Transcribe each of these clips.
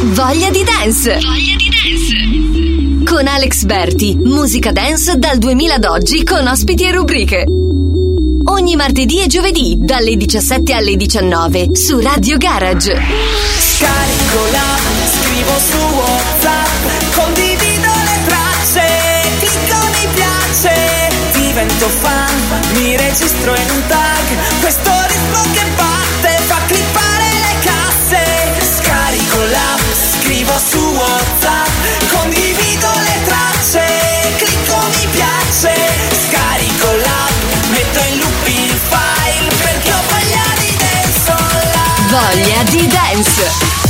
Voglia di dance. Voglia di dance. Con Alex Berti, musica dance dal 2000 ad oggi con ospiti e rubriche. Ogni martedì e giovedì dalle 17 alle 19 su Radio Garage. Scarico la, scrivo su WhatsApp, condivido le tracce, clicco mi piace, divento fan, mi registro in un tag, questo ritmo che Voglia di dance.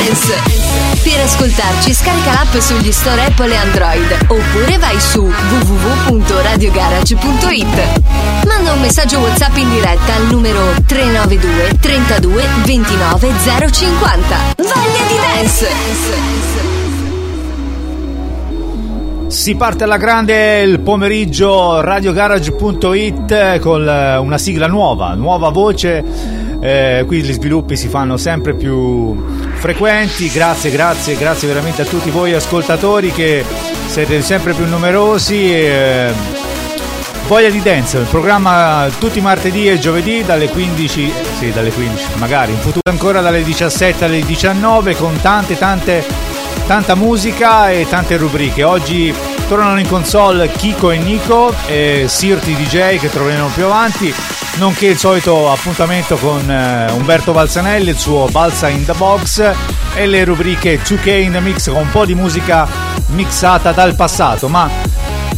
Dance. Per ascoltarci scarica l'app sugli store Apple e Android oppure vai su www.radiogarage.it. Manda un messaggio WhatsApp in diretta al numero 392 32 29 050. Voglia di dance. Si parte alla grande il pomeriggio radiogarage.it con eh, una sigla nuova, nuova voce. Eh, qui gli sviluppi si fanno sempre più frequenti. Grazie, grazie, grazie veramente a tutti voi ascoltatori che siete sempre più numerosi. E, Voglia di Dance, il programma tutti martedì e giovedì dalle 15, sì dalle 15, magari in futuro ancora dalle 17 alle 19 con tante tante tanta musica e tante rubriche. Oggi tornano in console Kiko e Nico e Sirti DJ che troveremo più avanti, nonché il solito appuntamento con eh, Umberto Balzanelli, il suo Balsa in the Box e le rubriche 2K in the Mix con un po' di musica mixata dal passato, ma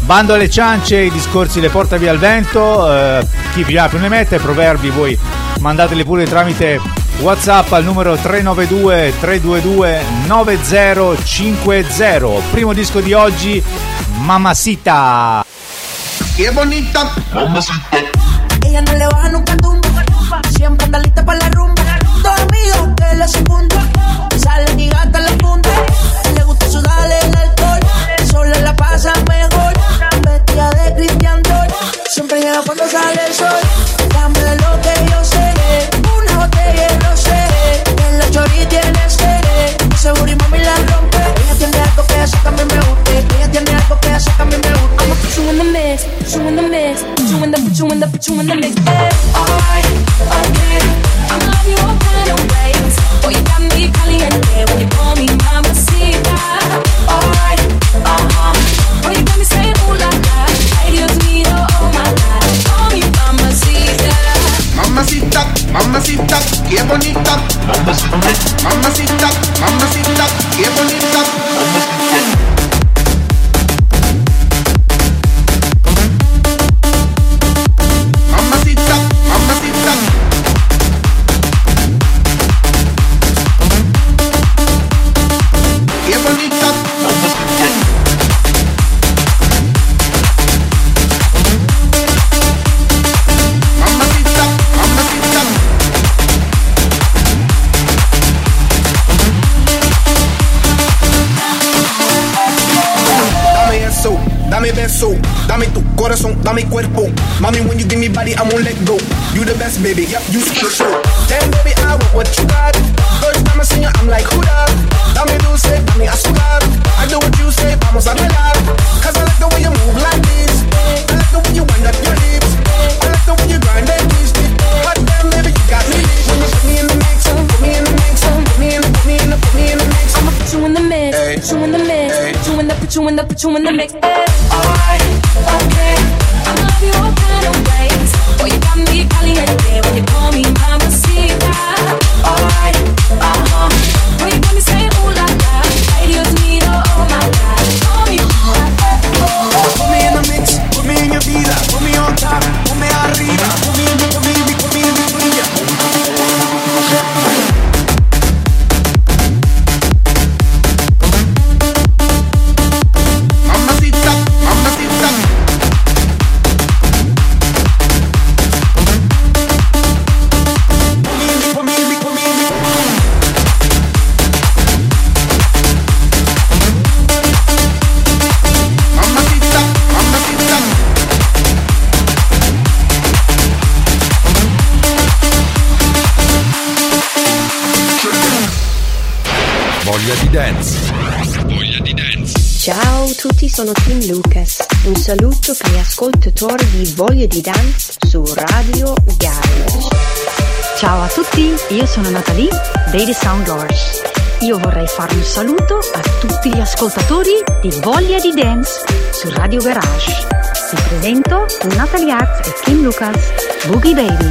Bando alle ciance, i discorsi le porta via il vento, eh, chi più ha più ne mette, proverbi voi mandateli pure tramite Whatsapp al numero 392 322 9050. Primo disco di oggi, Mamacita. Qué bonita. Ella no le baja nunca tumba. Siempre anda lista para la rumba. Dormido que la secunda. Sale ni gata en la punta. Le gusta sudarle el alcohol. Sola la pasa mejor. Vestida de Christian Dior. Siempre llega cuando sale el sol. Dame lo que yo sé. Una botella de rosé. En la chori tiene sede. Seguro y mami la rompe. Ella tiene algo que hace que a mí me guste. Ella tiene algo que hace que a mí me guste. I'ma put you in the mix, put you in the mix, put you in the, put you in the, put you in the mix. Yeah. Alright, okay. I love you all kind of ways. Boy, you got me caliente when you call me mamacita. Alright, uh huh. Boy, you got me saying ooh la la. Ay Dios mío, oh my God. Call me mamacita. Mamacita, mamacita, qué bonita. Mamacita, mamacita, qué bonita. Mamacita, dame tu corazón, dame cuerpo. Mami, when you give me body, I won't let go. You the best, baby, yep, you special. Damn, baby, I want what you got. First time I see you, I'm like, who that? Dame dulce, dame azúcar. I do what you say, vamos a bailar. Cause I like the way you move like this. I like the way you wind up your hips. I like the way you grind and twist it. Hot damn, baby, you got me. When you put me in the mix, put me in the mix, put me in the, put me in the, put me in the mix. I'ma put you in the mix, put you in the mix, put you in the, put you in the, put you in the mix. Alright, okay. I love you all kind of ways. Boy, you got me Un saluto per gli ascoltatori di Voglia di Dance su Radio Garage. Ciao a tutti, io sono Natalie dei Sound Doors. Io vorrei fare un saluto a tutti gli ascoltatori di Voglia di Dance su Radio Garage. Vi presento Natalie Arts e Kim Lucas, Boogie Baby.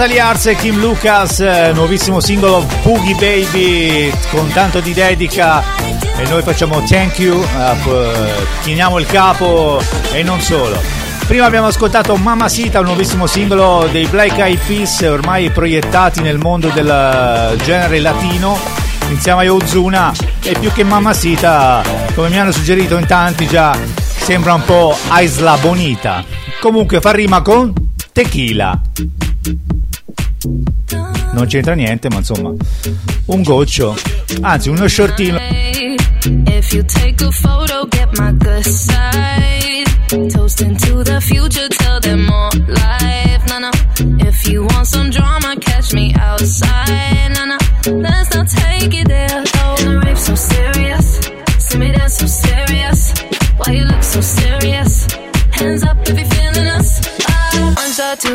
Natalie Arts e Kim Lucas, eh, nuovissimo singolo Boogie Baby con tanto di dedica e noi facciamo thank you, chiniamo il capo e non solo. Prima abbiamo ascoltato Mamma Sita, un nuovissimo singolo dei Black Eyed Peas ormai proiettati nel mondo del genere latino insieme a Ozuna e più che Mamma Sita, come mi hanno suggerito in tanti già, sembra un po' Isla Bonita. Comunque fa rima con tequila non c'entra niente, ma insomma, un goccio, anzi uno shortino. If you take a photo, get my good side. Toasting to the future, tell them more life. No, no. If you want some drama,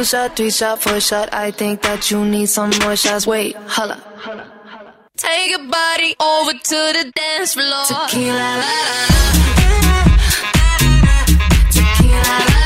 shot, three shot, four shot. I think that you need some more shots. Wait, holla. Take your body over to the dance floor. Tequila, la, la, la. that's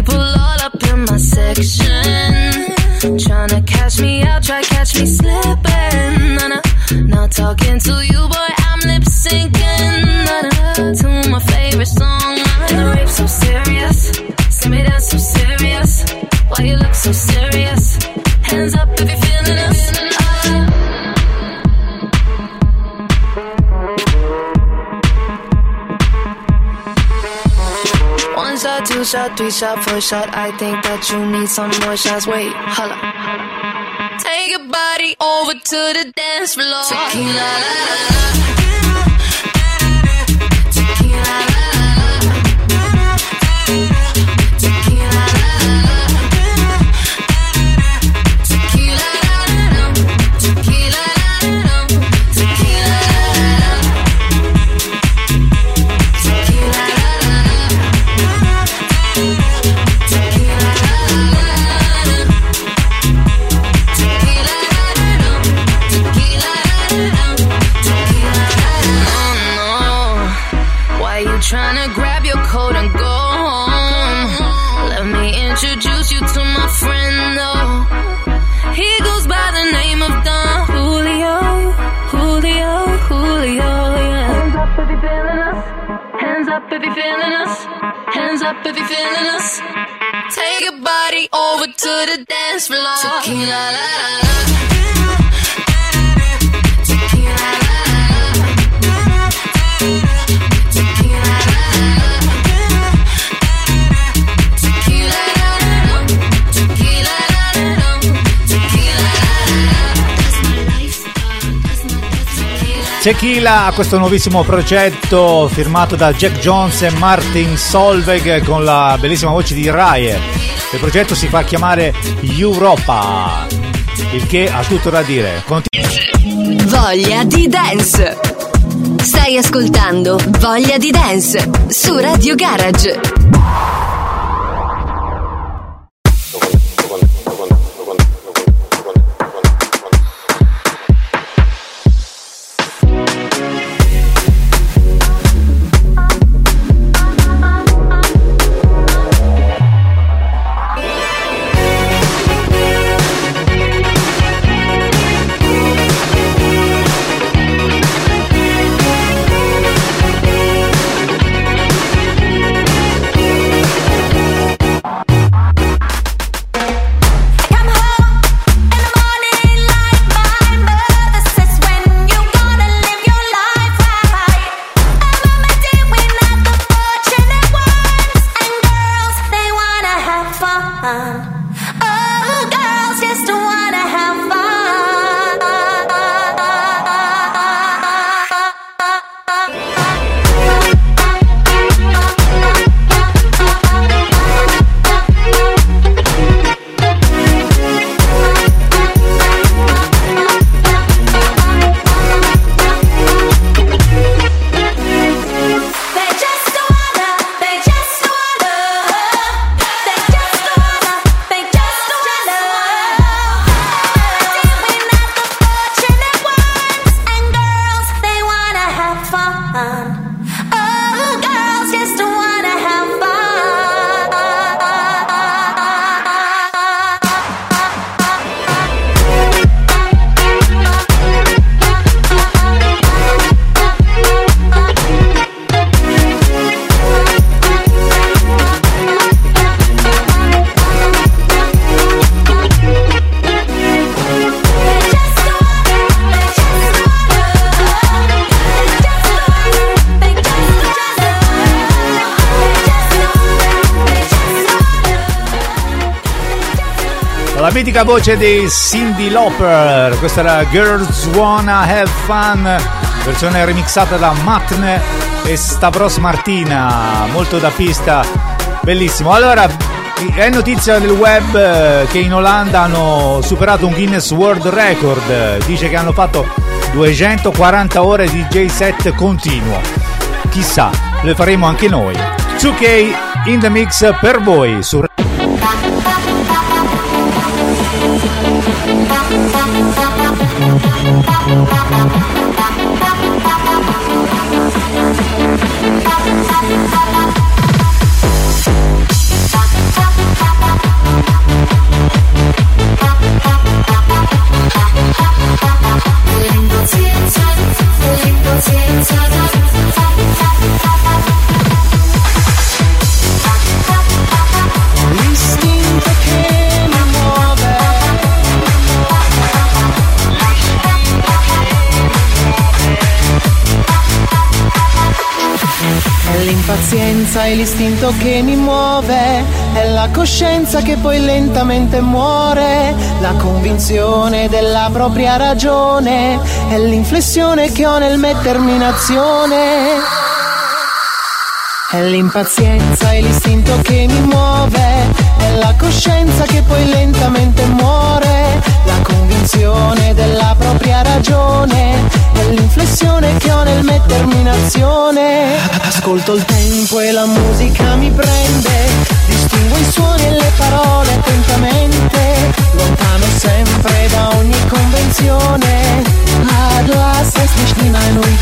people all up in my section, trying to catch me out, try catch me slipping. Nah, nah. Not talking to you, boy, I'm lip syncing nah, nah, to my favorite song. And the rape so serious, see me dance so serious. Why you look so serious? Hands up if you're feeling two shot, three shot, four shot. I think that you need some more shots. Wait, holla. Take your body over to the dance floor. Tequila, la, la, la. Up if you're feeling us. Take your body over to the dance floor. Tequila, la, la, la. Tequila, questo nuovissimo progetto firmato da Jack Jones e Martin Solveig con la bellissima voce di Raye. Il progetto si fa chiamare Europa, il che ha tutto da dire. Continu- Voglia di dance. Stai ascoltando Voglia di dance su Radio Garage. Mitica voce di Cindy Lauper, questa era Girls Wanna Have Fun, versione remixata da Matne e Stavros Martina, molto da pista, bellissimo. Allora, è notizia del web eh, che in Olanda hanno superato un Guinness World Record, dice che hanno fatto 240 ore di J7 continuo. Chissà, le faremo anche noi. 2K in the mix per voi su l'impazienza e l'istinto che mi muove, è la coscienza che poi lentamente muore, la convinzione della propria ragione, è l'inflessione che ho nel mettermi in azione. È l'impazienza e l'istinto che mi muove, è la coscienza che poi lentamente muore, convinzione della propria ragione, è l'inflessione che ho nel mettermi in azione. Ascolto il tempo e la musica mi prende, distingo i suoni e le parole attentamente, lontano sempre da ogni convenzione. Du hast es nicht in ein Will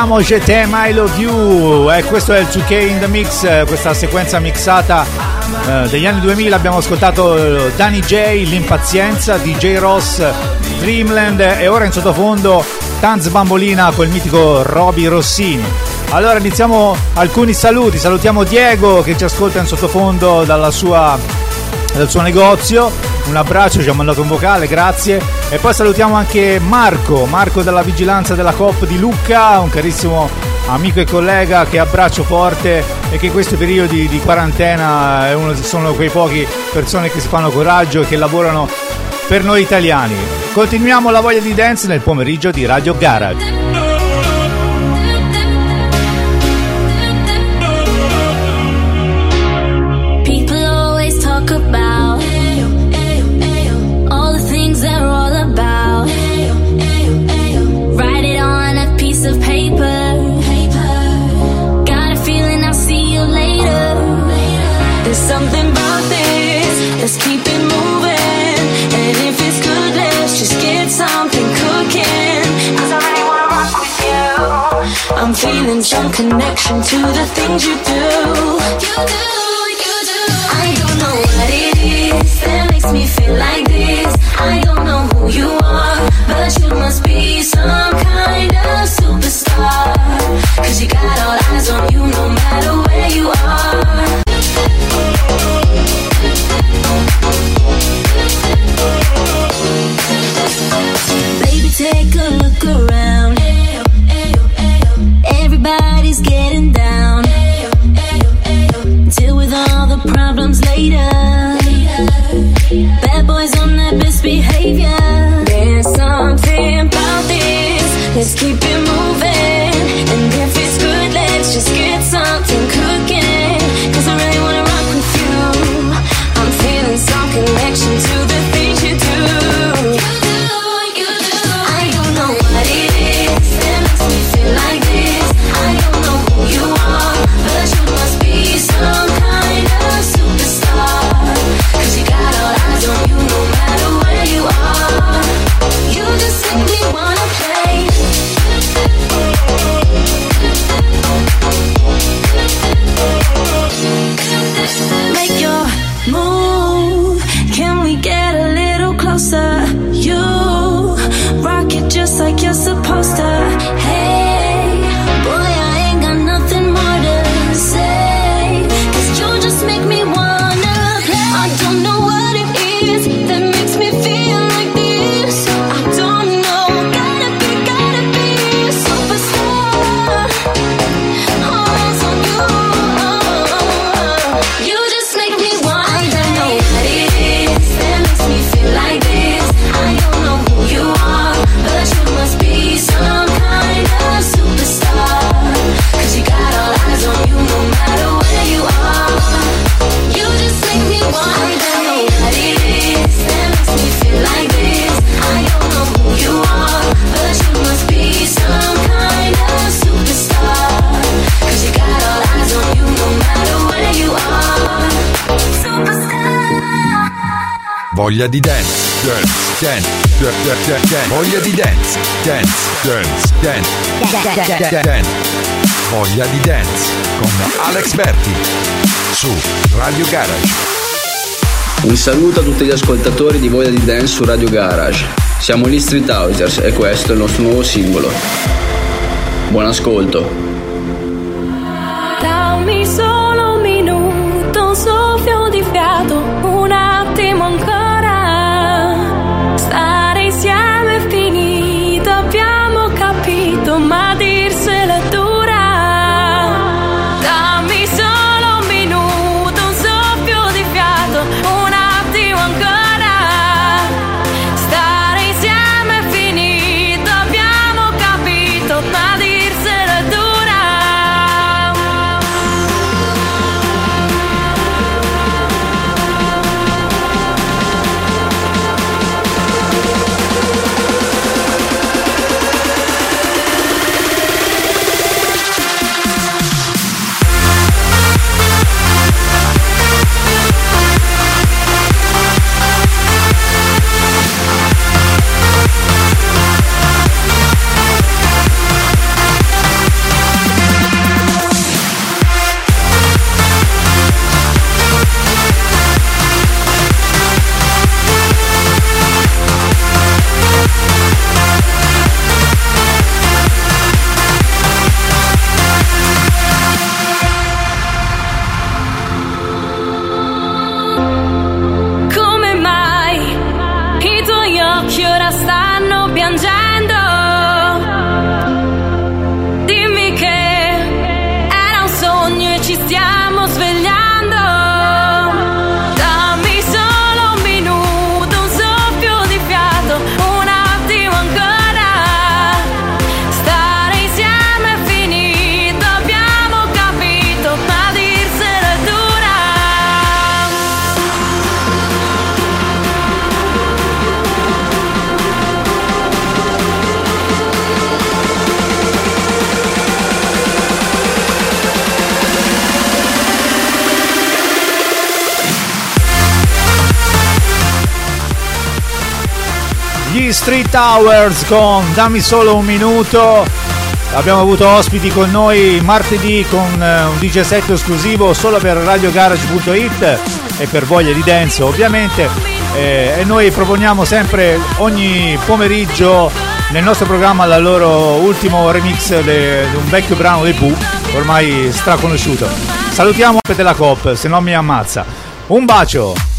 Ti amo, je t'aime, I love you. E questo è il 2K in the mix, eh, questa sequenza mixata eh, degli anni 2000. Abbiamo ascoltato eh, Danny J, L'Impazienza, DJ Ross, Dreamland e ora in sottofondo Tanz Bambolina con il mitico Roby Rossini. Allora iniziamo alcuni saluti. Salutiamo Diego che ci ascolta in sottofondo sua dal suo negozio. Un abbraccio, ci ha mandato un vocale, grazie. E poi salutiamo anche Marco, Marco della vigilanza della COP di Lucca, un carissimo amico e collega che abbraccio forte e che in questi periodi di quarantena è uno, sono quei pochi persone che si fanno coraggio e che lavorano per noi italiani. Continuiamo la voglia di dance nel pomeriggio di Radio Garage. I'm some connection to the things you do. You do, you do. I don't know what it is that makes me feel like this. I don't know who you are, but you must be some kind of superstar. Cause you got all eyes on you no matter where you are. Problems later. Bad boys on best behavior. There's something about this. Let's keep it moving. Voglia di dance, dance, dance, dance, dance, dance. Voglia di dance, dance, dance, dance, dance, dance, dance. Voglia di dance con Alex Berti su Radio Garage. Un saluto a tutti gli ascoltatori di Voglia di Dance su Radio Garage. Siamo gli Street Housers e questo è il nostro nuovo singolo. Buon ascolto. Towers con Dammi solo un minuto. Abbiamo avuto ospiti con noi martedì con eh, un DJ set esclusivo solo per radiogarage.it e per voglia di dance ovviamente. Eh, e noi proponiamo sempre ogni pomeriggio nel nostro programma il loro ultimo remix di un vecchio brano dei Pooh, ormai straconosciuto. Salutiamo Pete la Cop, se no mi ammazza. Un bacio!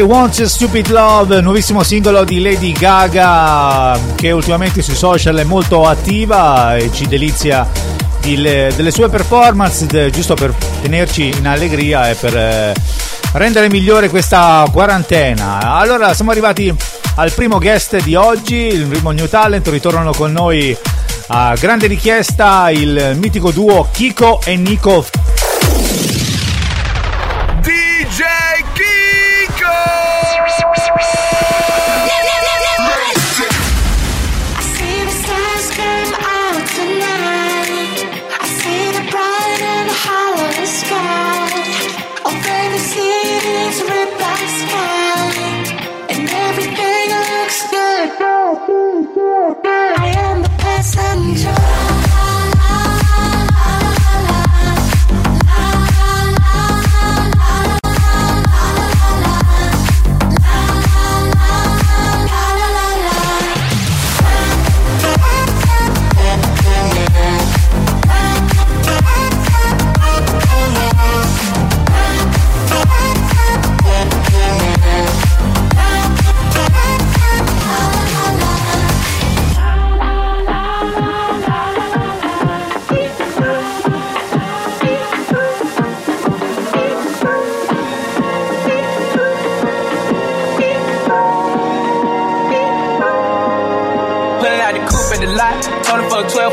I Want a Stupid Love, nuovissimo singolo di Lady Gaga che ultimamente sui social è molto attiva e ci delizia le, delle sue performance de, giusto per tenerci in allegria e per eh, rendere migliore questa quarantena. Allora siamo arrivati al primo guest di oggi, il primo New Talent, ritornano con noi a grande richiesta il mitico duo Kiko e Nico. DJ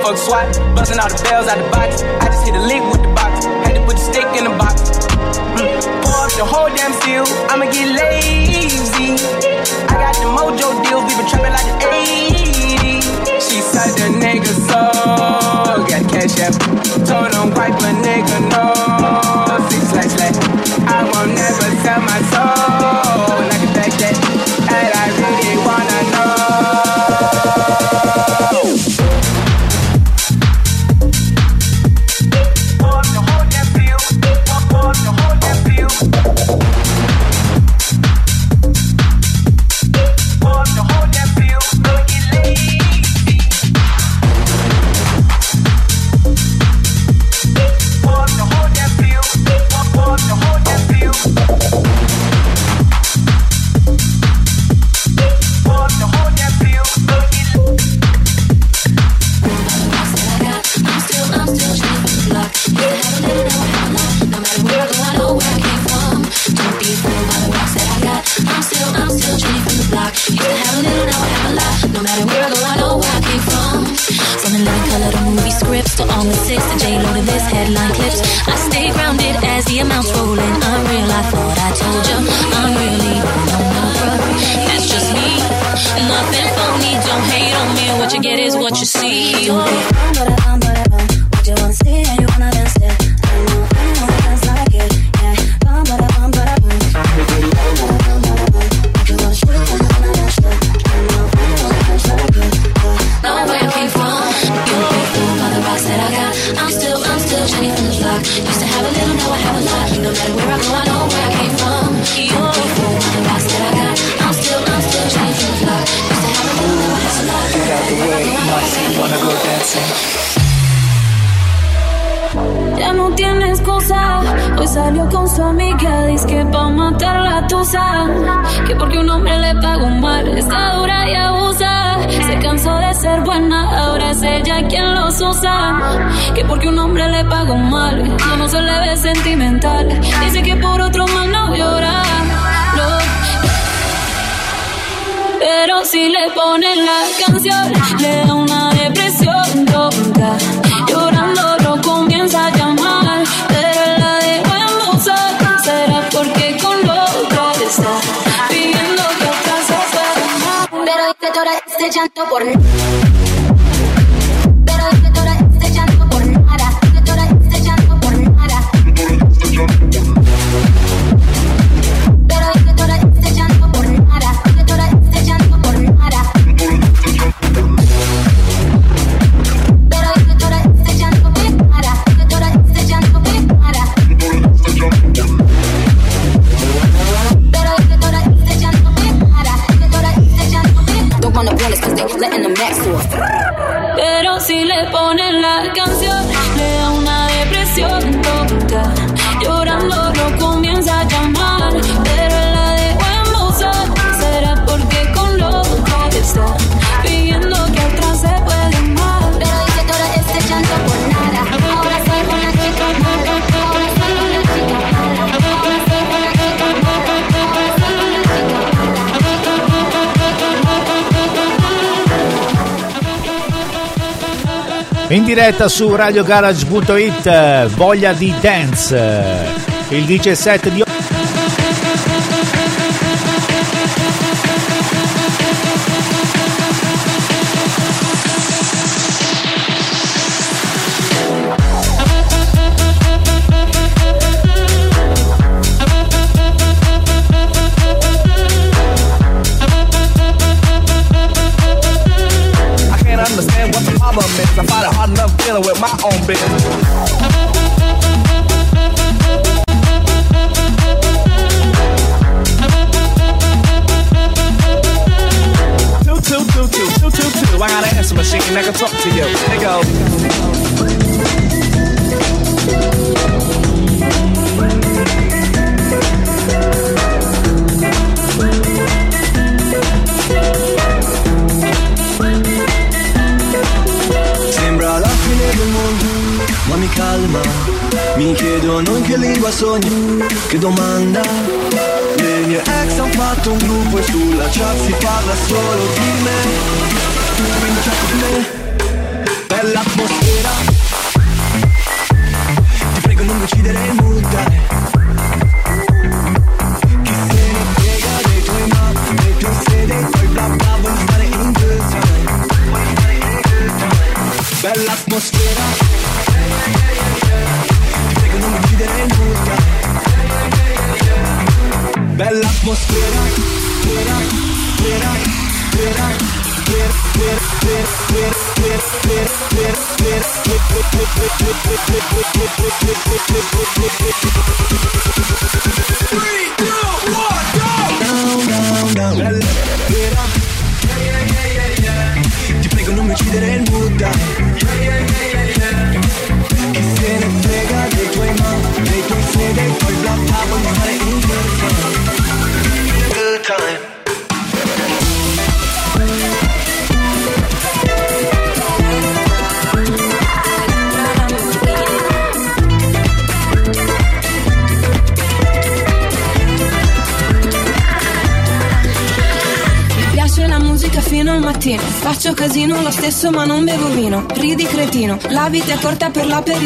motherfucker swat. Busting all the bells out the box. I just hit a lick with the box. Had to put the stick in the box. Mm. Pour up the whole damn seal. I'ma get lazy. I got the mojo deal. We been trapping like the 80s. She said the nigga soul. Got cash app. Told him wipe a nigga no. Six slash slash. I won't never sell my soul. Like a back that. And I really wanna know. llorar este llanto por mí. diretta su radiogarage.it Voglia di Dance. Il 17 di per la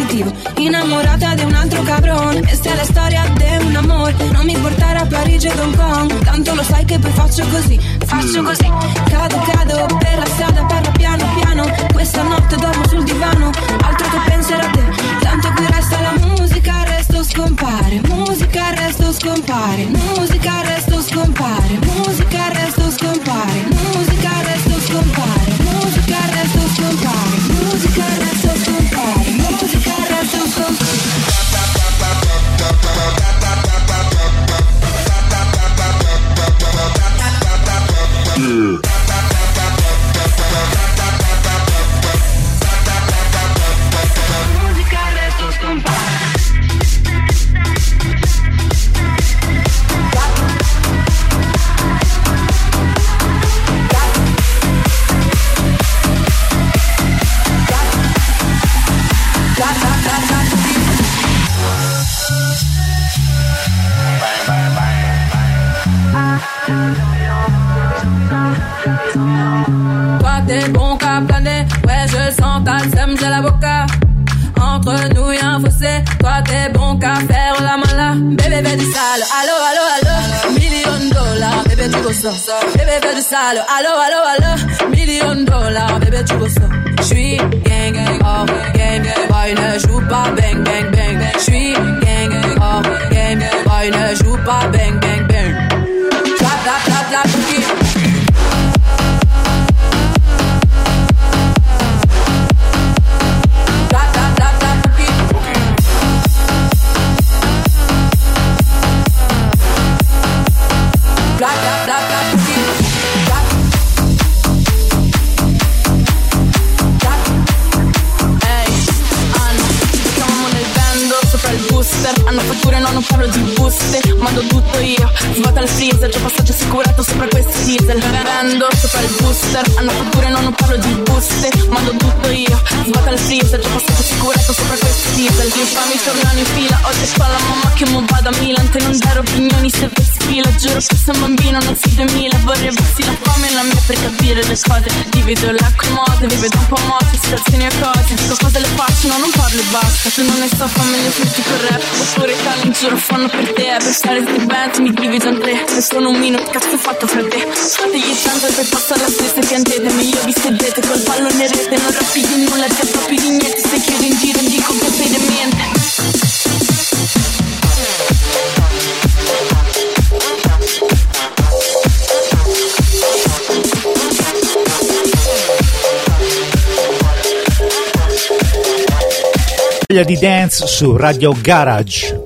meraviglia di dance su Radio Garage.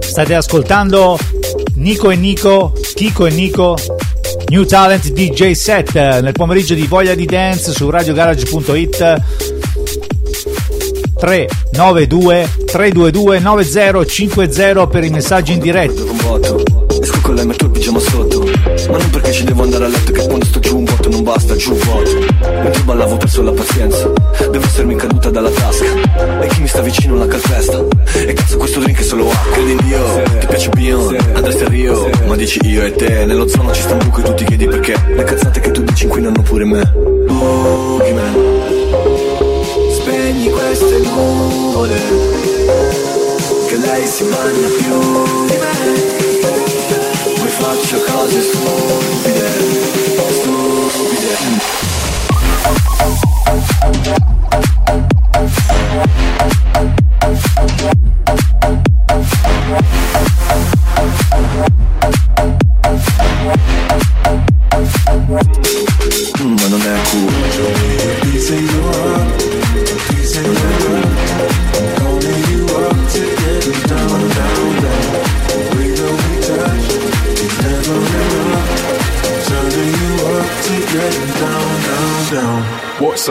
State ascoltando Nico e Nico, Tico e Nico, New Talent DJ set eh, nel pomeriggio di Voglia di Dance su radiogarage.it 392 322 9050 per i messaggi in diretta. 10 devo andare a letto che quando sto giù un botto non basta, giù un vuoto. Mentre ballavo perso la pazienza Devo essermi caduta dalla tasca. E chi mi sta vicino la calpesta. E cazzo questo drink è solo acqua. Credi in Dio, sì. ti piace Bion, sì. andresti a Rio. Sì. Ma dici io e te, nello zono ci sta un buco e tu ti chiedi perché. Le cazzate che tu dici inquinano pure me. Boogeyman Spegni queste nuvole Che lei si bagna più di me. houses full.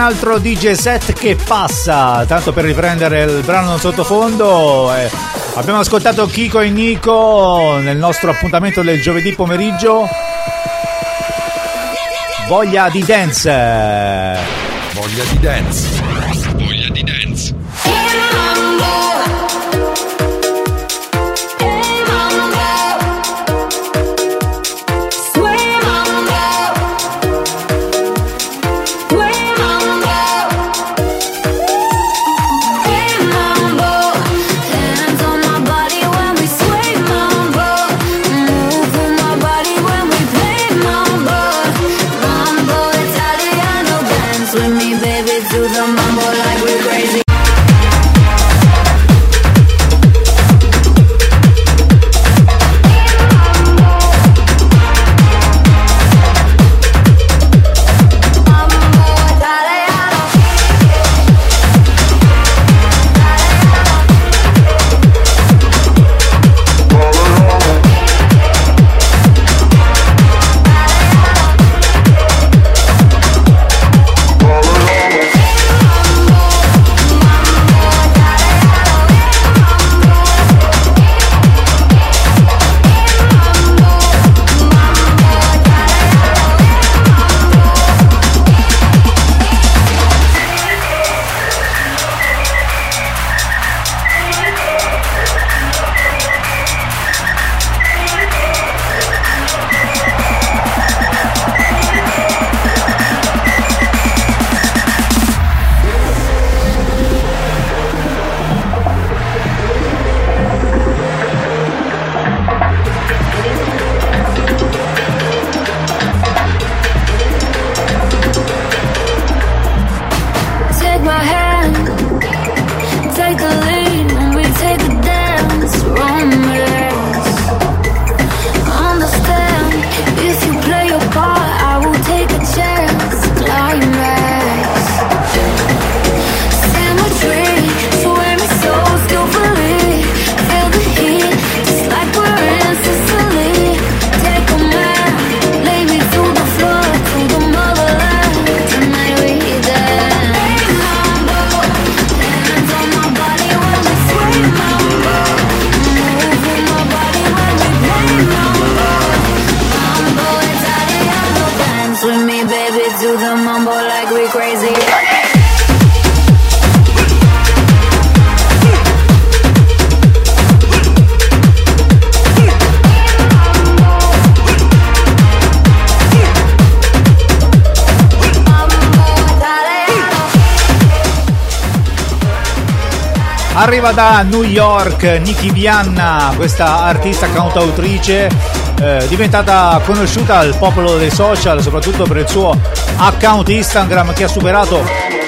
un altro DJ set che passa, tanto per riprendere il brano sottofondo. Eh, abbiamo ascoltato Kiko e Nico nel nostro appuntamento del giovedì pomeriggio. Voglia di dance. Voglia di dance. York Nikki Vianna, questa artista cantautrice eh, diventata conosciuta al popolo dei social, soprattutto per il suo account Instagram che ha superato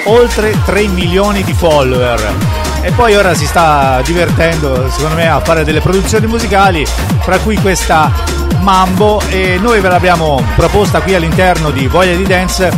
oltre 3 milioni di follower. E poi ora si sta divertendo, secondo me, a fare delle produzioni musicali, fra cui questa Mambo e noi ve l'abbiamo proposta qui all'interno di Voglia di Dance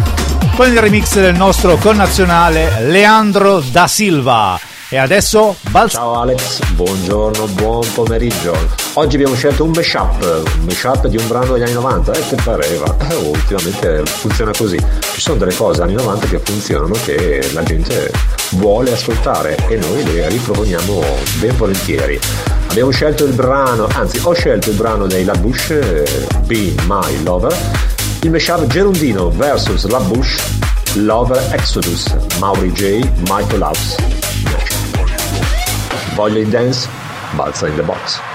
con il remix del nostro connazionale Leandro da Silva. E adesso balza. Ciao Alex, buongiorno, buon pomeriggio. Oggi abbiamo scelto un mashup, un mashup di un brano degli anni 90, eh, che pareva. Eh, ultimamente funziona così. Ci sono delle cose anni 90 che funzionano, che la gente vuole ascoltare e noi le riproponiamo ben volentieri. Abbiamo scelto il brano, anzi ho scelto il brano dei La Bush, Be My Lover, il mashup Gerundino vs La Bush, Lover Exodus, Mauri J, Michael House. Voglio il dance? Balza in the box.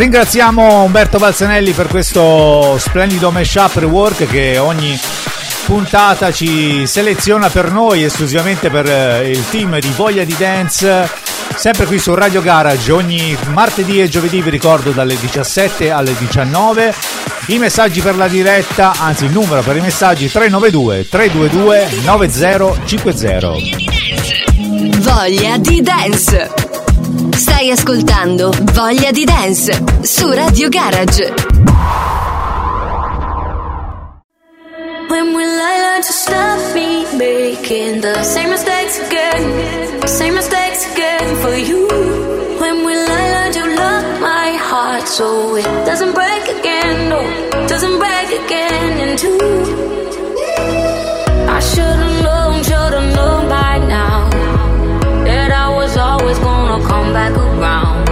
Ringraziamo Umberto Balzanelli per questo splendido mashup rework che ogni puntata ci seleziona per noi esclusivamente per eh, il team di Voglia di Dance sempre qui su Radio Garage. Ogni martedì e giovedì vi ricordo dalle 17 alle 19 i messaggi per la diretta anzi il numero per i messaggi 392 322 9050 Voglia di dance. Stai ascoltando Voglia di dance su Radio Garage. When will I learn to stop me making the same mistakes again? Same mistakes again for you. When will I learn to love my heart so it doesn't break again? No, doesn't break again in two. I should've known, should've known by now was always gonna come back around.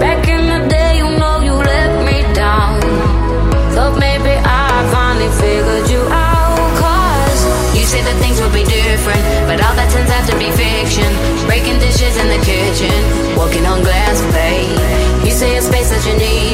Back in the day, you know you let me down. Thought maybe I finally figured you out. Cause you said that things would be different, but all that turns out to be fiction. Breaking dishes in the kitchen, walking on glass, babe. You say a space that you're needing.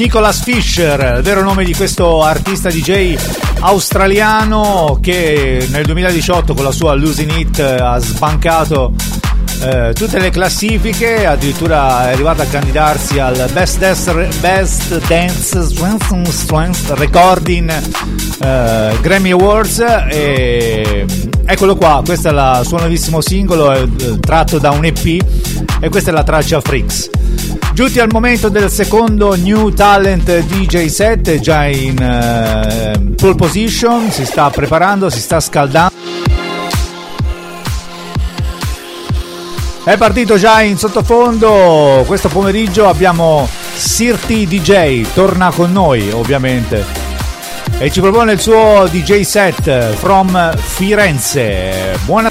Nicholas Fisher, il vero nome di questo artista DJ australiano che nel 2018 con la sua Losing It ha sbancato eh, tutte le classifiche, addirittura è arrivato a candidarsi al Best Dance, Best Dance Strength- Strength Recording eh, Grammy Awards e eccolo qua, questo è il suo nuovissimo singolo eh, tratto da un EP e questa è la traccia Freaks. Giunti al momento del secondo New Talent DJ set, già in eh, pole position, si sta preparando, si sta scaldando. È partito già in sottofondo, questo pomeriggio abbiamo Sirti DJ, torna con noi ovviamente. E ci propone il suo DJ set from Firenze. Buona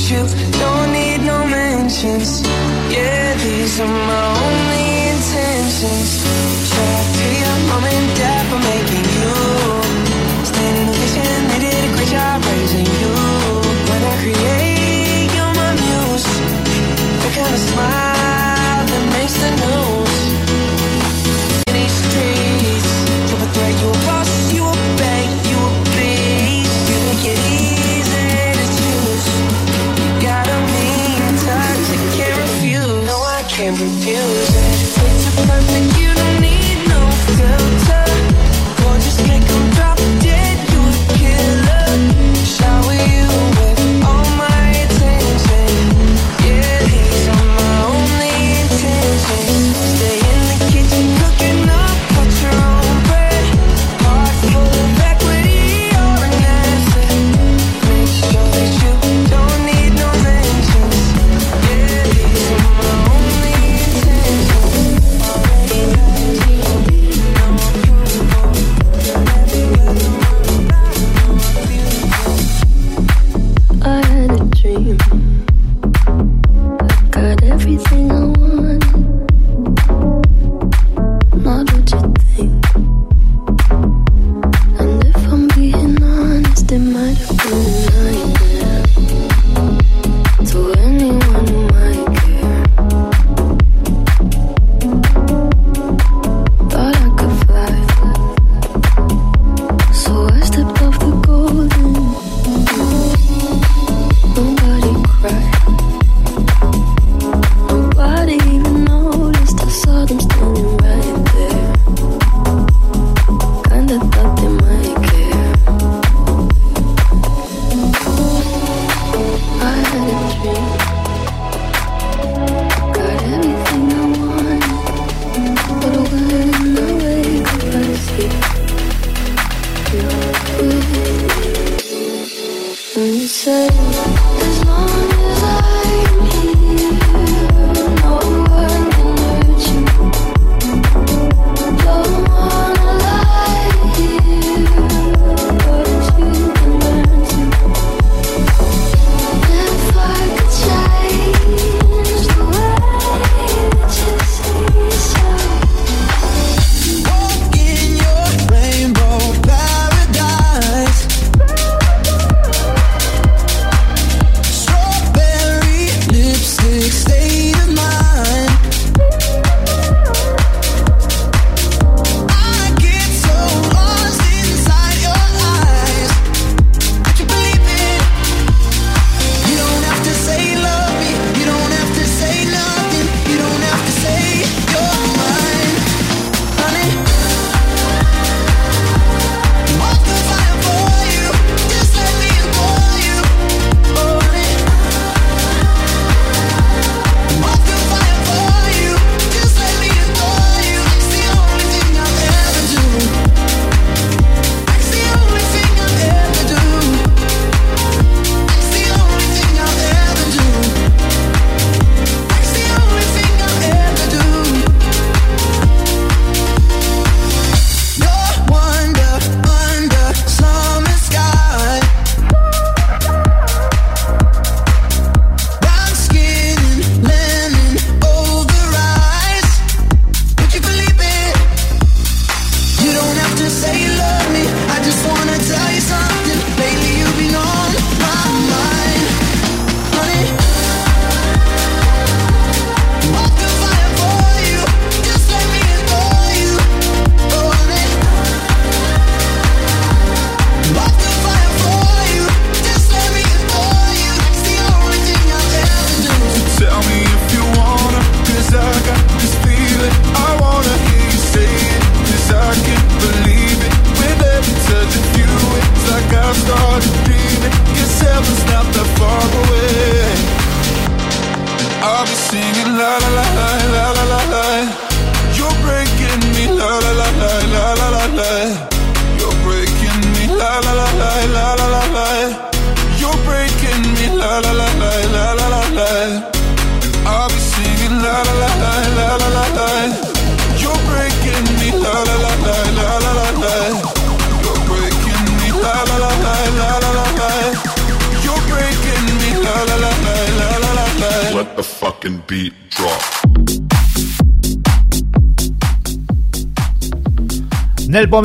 you don't need no mentions. Yeah, these are my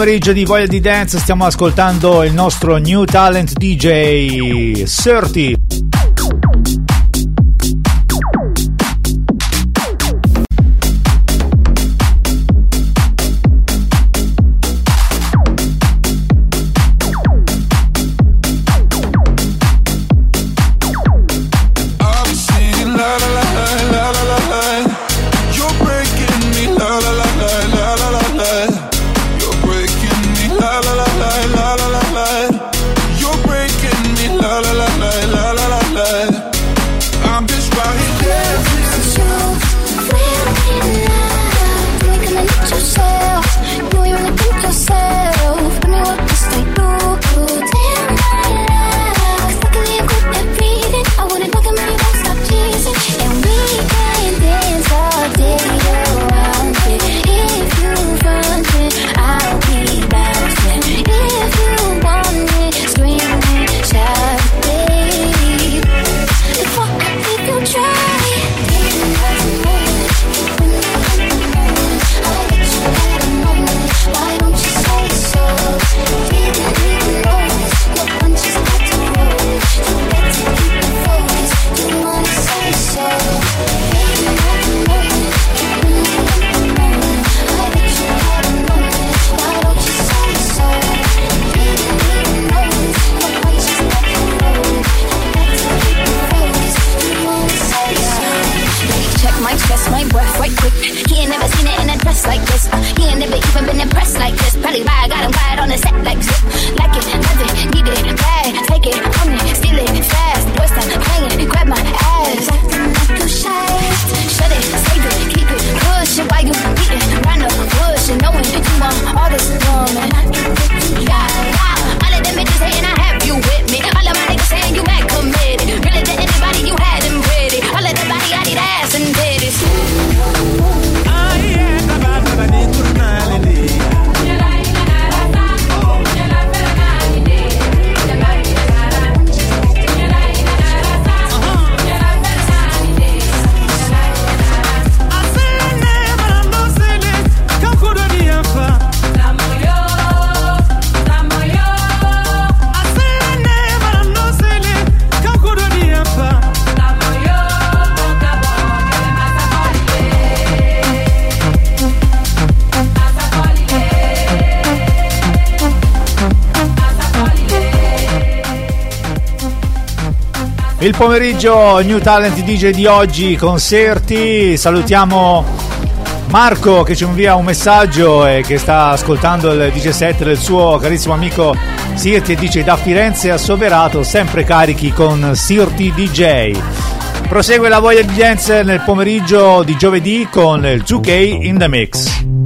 pomeriggio di Voglia di Dance stiamo ascoltando il nostro new talent DJ Serti Il pomeriggio New Talent DJ di oggi, concerti. Salutiamo Marco che ci invia un messaggio e che sta ascoltando il DJ set del suo carissimo amico Sirti e dice da Firenze a Soverato, sempre carichi con Sirti DJ. Prosegue la voglia di Jens nel pomeriggio di giovedì con il 2K in the Mix.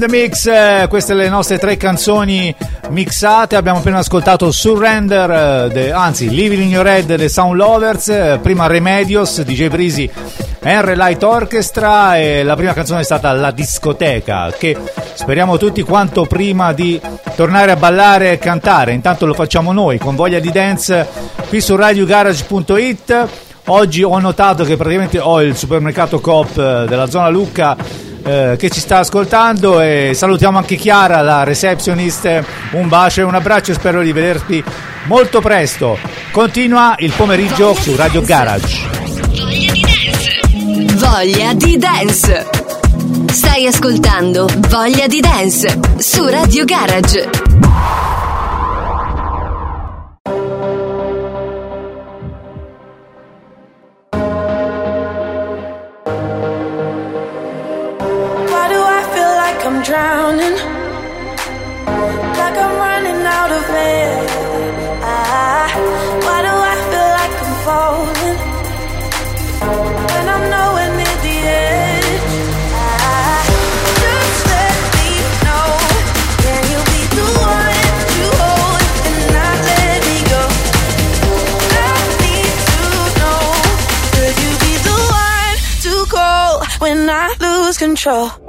The mix, eh, queste le nostre tre canzoni mixate. Abbiamo appena ascoltato Surrender, eh, de- anzi, Living in Your Head dei Sound Lovers, eh, prima Remedios, DJ Brisi, Henry Light Orchestra e la prima canzone è stata La discoteca, che speriamo tutti quanto prima di tornare a ballare e cantare. Intanto lo facciamo noi con voglia di dance qui su radiogarage.it. Oggi ho notato che praticamente ho il supermercato Coop della zona Lucca eh, che ci sta ascoltando e salutiamo anche Chiara, la receptionist. Un bacio e un abbraccio, spero di vederti molto presto. Continua il pomeriggio su Radio Garage. Voglia di dance. Stai ascoltando Voglia di dance su Radio Garage. Control?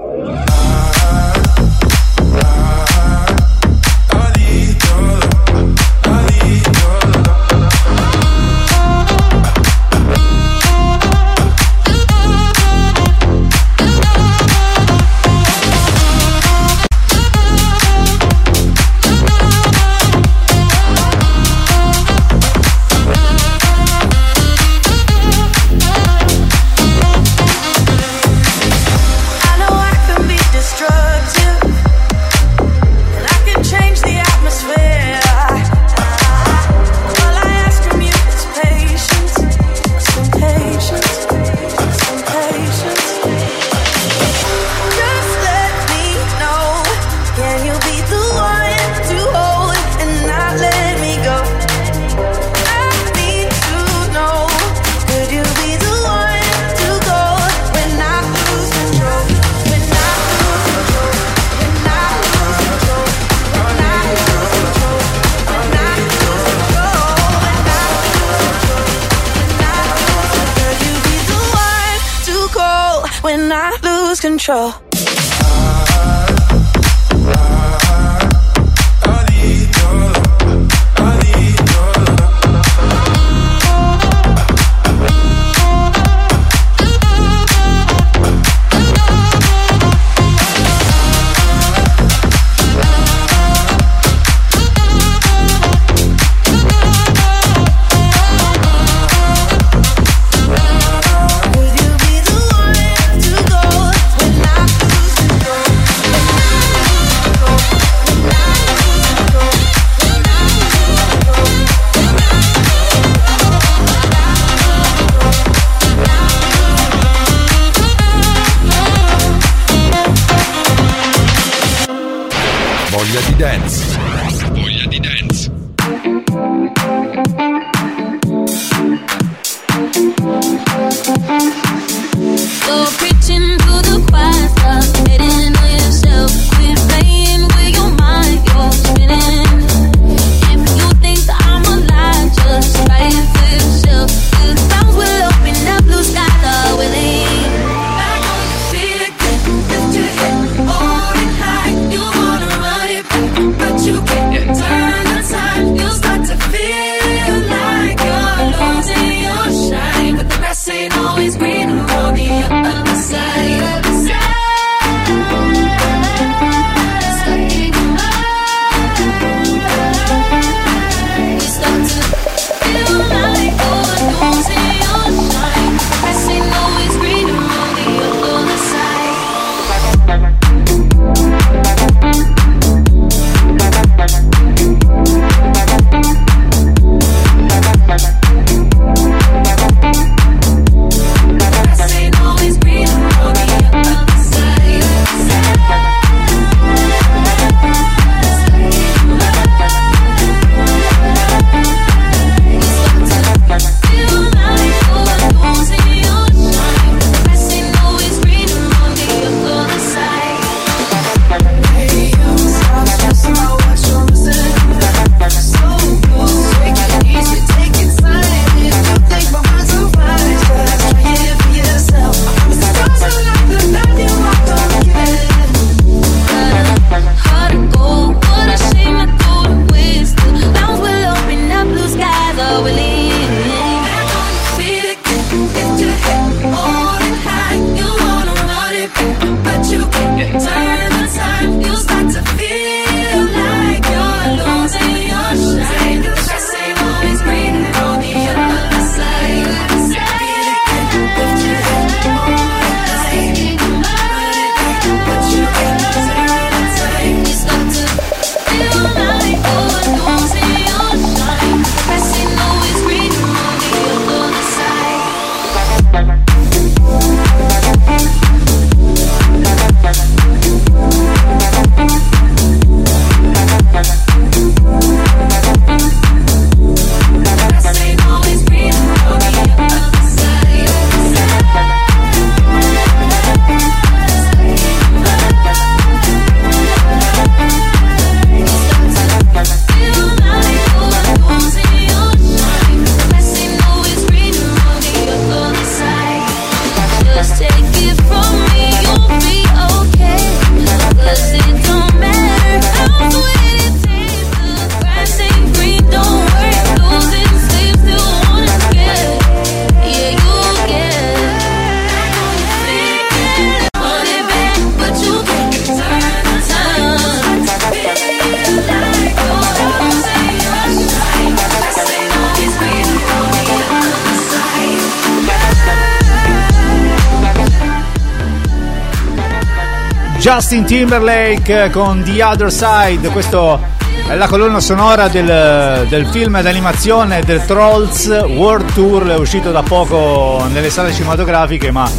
Justin Timberlake con The Other Side, questa è la colonna sonora del, del film d'animazione del Trolls World Tour, è uscito da poco nelle sale cinematografiche ma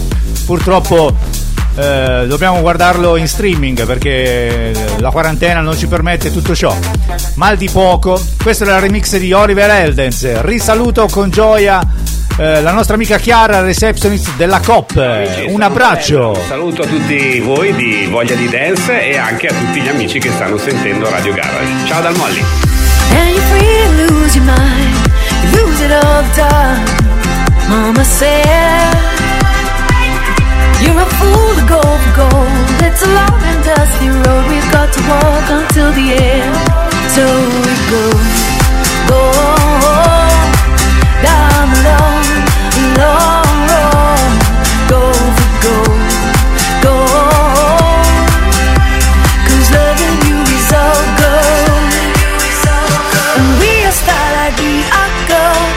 purtroppo eh, dobbiamo guardarlo in streaming perché la quarantena non ci permette tutto ciò. Mal di poco, questo è il remix di Oliver Eldens, risaluto con gioia eh, la nostra amica Chiara, receptionist della COP. Amici, un abbraccio. Bello. Saluto a tutti voi di Voglia di Dance e anche a tutti gli amici che stanno sentendo Radio Garage. Ciao dal Molly. You're a fool to go for gold. It's a long and dusty road. We've got to walk until the end. So we go, go. Down long, long road. Go for gold, gold. loving you is all gold. And we are starlight, we are gold.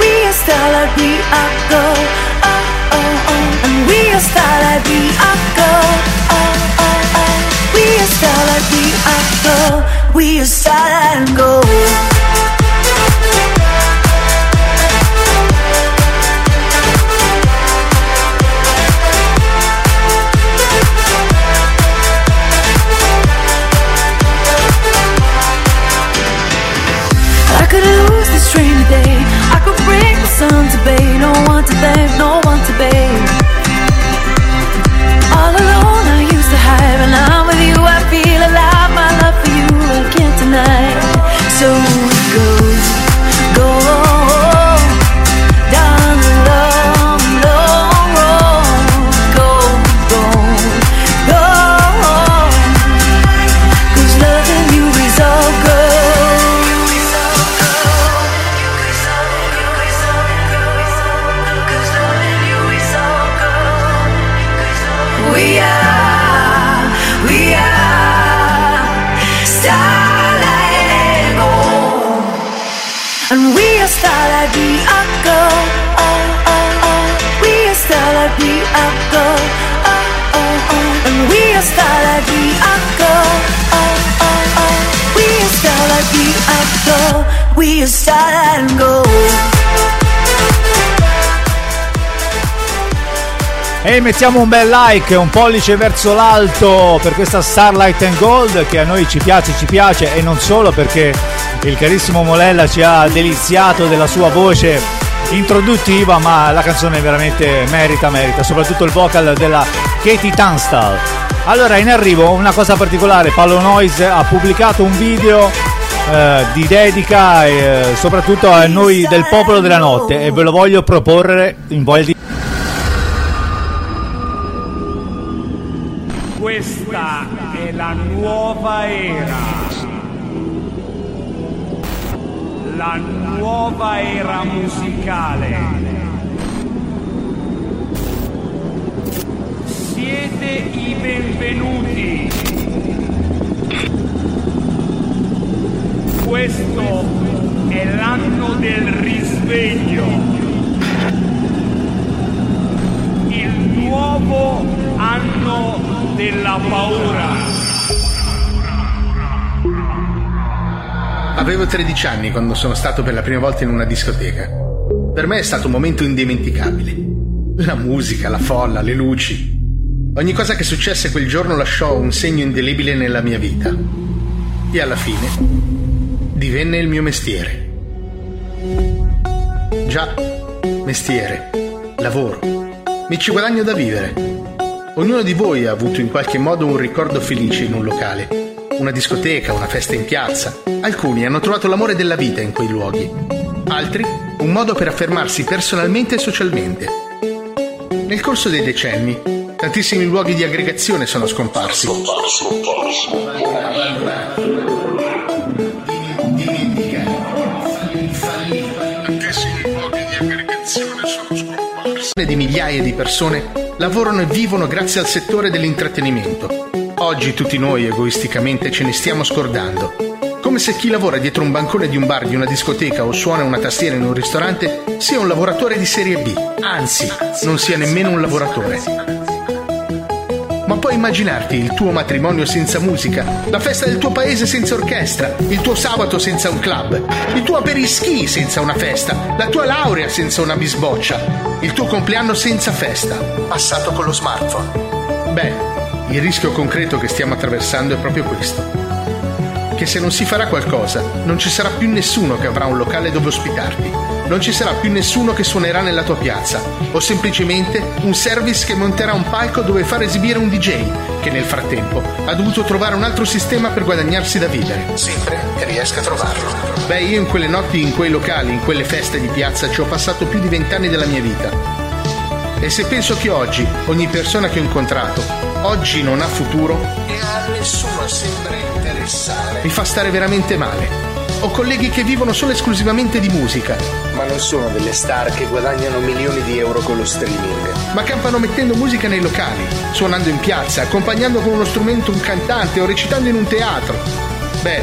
We are starlight, we are gold. And we are starlight, we are gold. We are starlight, we are gold. We are starlight gold. We are starlight and gold. E mettiamo un bel like, un pollice verso l'alto per questa Starlight and Gold che a noi ci piace, ci piace e non solo perché il carissimo Molella ci ha deliziato della sua voce introduttiva, ma la canzone veramente merita, merita, soprattutto il vocal della Katie Tunstall. Allora, in arrivo una cosa particolare, Paolo Noise ha pubblicato un video eh, di dedica eh, soprattutto a noi del popolo della notte e ve lo voglio proporre in voglia di Questa è la nuova era. La nuova era musicale. Siete i benvenuti. Questo è l'anno del risveglio. Il nuovo anno della paura. Avevo 13 anni quando sono stato per la prima volta in una discoteca. Per me è stato un momento indimenticabile. La musica, la folla, le luci. Ogni cosa che successe quel giorno lasciò un segno indelebile nella mia vita. E alla fine divenne il mio mestiere. Già, mestiere, lavoro. Mi ci guadagno da vivere. Ognuno di voi ha avuto in qualche modo un ricordo felice in un locale, una discoteca, una festa in piazza. Alcuni hanno trovato l'amore della vita in quei luoghi, altri un modo per affermarsi personalmente e socialmente. Nel corso dei decenni, tantissimi luoghi di aggregazione sono scomparsi. Di migliaia di persone lavorano e vivono grazie al settore dell'intrattenimento. Oggi tutti noi egoisticamente ce ne stiamo scordando. Come se chi lavora dietro un bancone di un bar, di una discoteca o suona una tastiera in un ristorante sia un lavoratore di serie B, anzi, non sia nemmeno un lavoratore. Ma puoi immaginarti il tuo matrimonio senza musica, la festa del tuo paese senza orchestra, il tuo sabato senza un club, il tuo aperischi senza una festa, la tua laurea senza una bisboccia, il tuo compleanno senza festa, passato con lo smartphone. Beh, il rischio concreto che stiamo attraversando è proprio questo. Che se non si farà qualcosa, non ci sarà più nessuno che avrà un locale dove ospitarti, non ci sarà più nessuno che suonerà nella tua piazza, o semplicemente un service che monterà un palco dove far esibire un DJ, che nel frattempo ha dovuto trovare un altro sistema per guadagnarsi da vivere, sempre che riesca a trovarlo. Beh, io in quelle notti, in quei locali, in quelle feste di piazza ci ho passato più di vent'anni della mia vita. E se penso che oggi ogni persona che ho incontrato oggi non ha futuro, E a nessuno sembra interessare. mi fa stare veramente male. Ho colleghi che vivono solo esclusivamente di musica, Ma non sono delle star che guadagnano milioni di euro con lo streaming. ma campano mettendo musica nei locali, suonando in piazza, accompagnando con uno strumento un cantante o recitando in un teatro. Beh,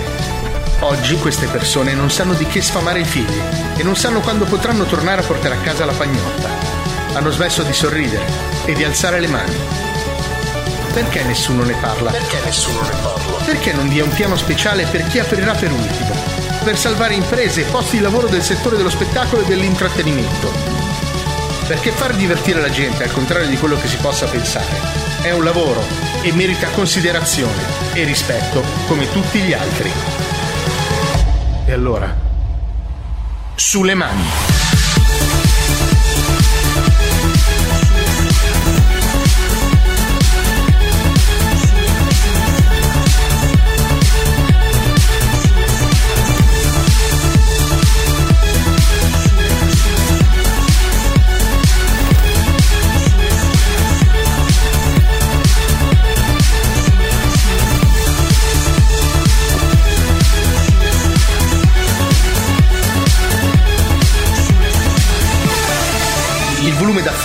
oggi queste persone non sanno di che sfamare i figli e non sanno quando potranno tornare a portare a casa la pagnotta. Hanno smesso di sorridere e di alzare le mani. Perché nessuno ne parla? Perché nessuno ne parla? Perché non vi è un piano speciale per chi aprirà per ultimo? Per salvare imprese e posti di lavoro del settore dello spettacolo e dell'intrattenimento? Perché far divertire la gente, al contrario di quello che si possa pensare, è un lavoro e merita considerazione e rispetto come tutti gli altri. E allora, sulle mani.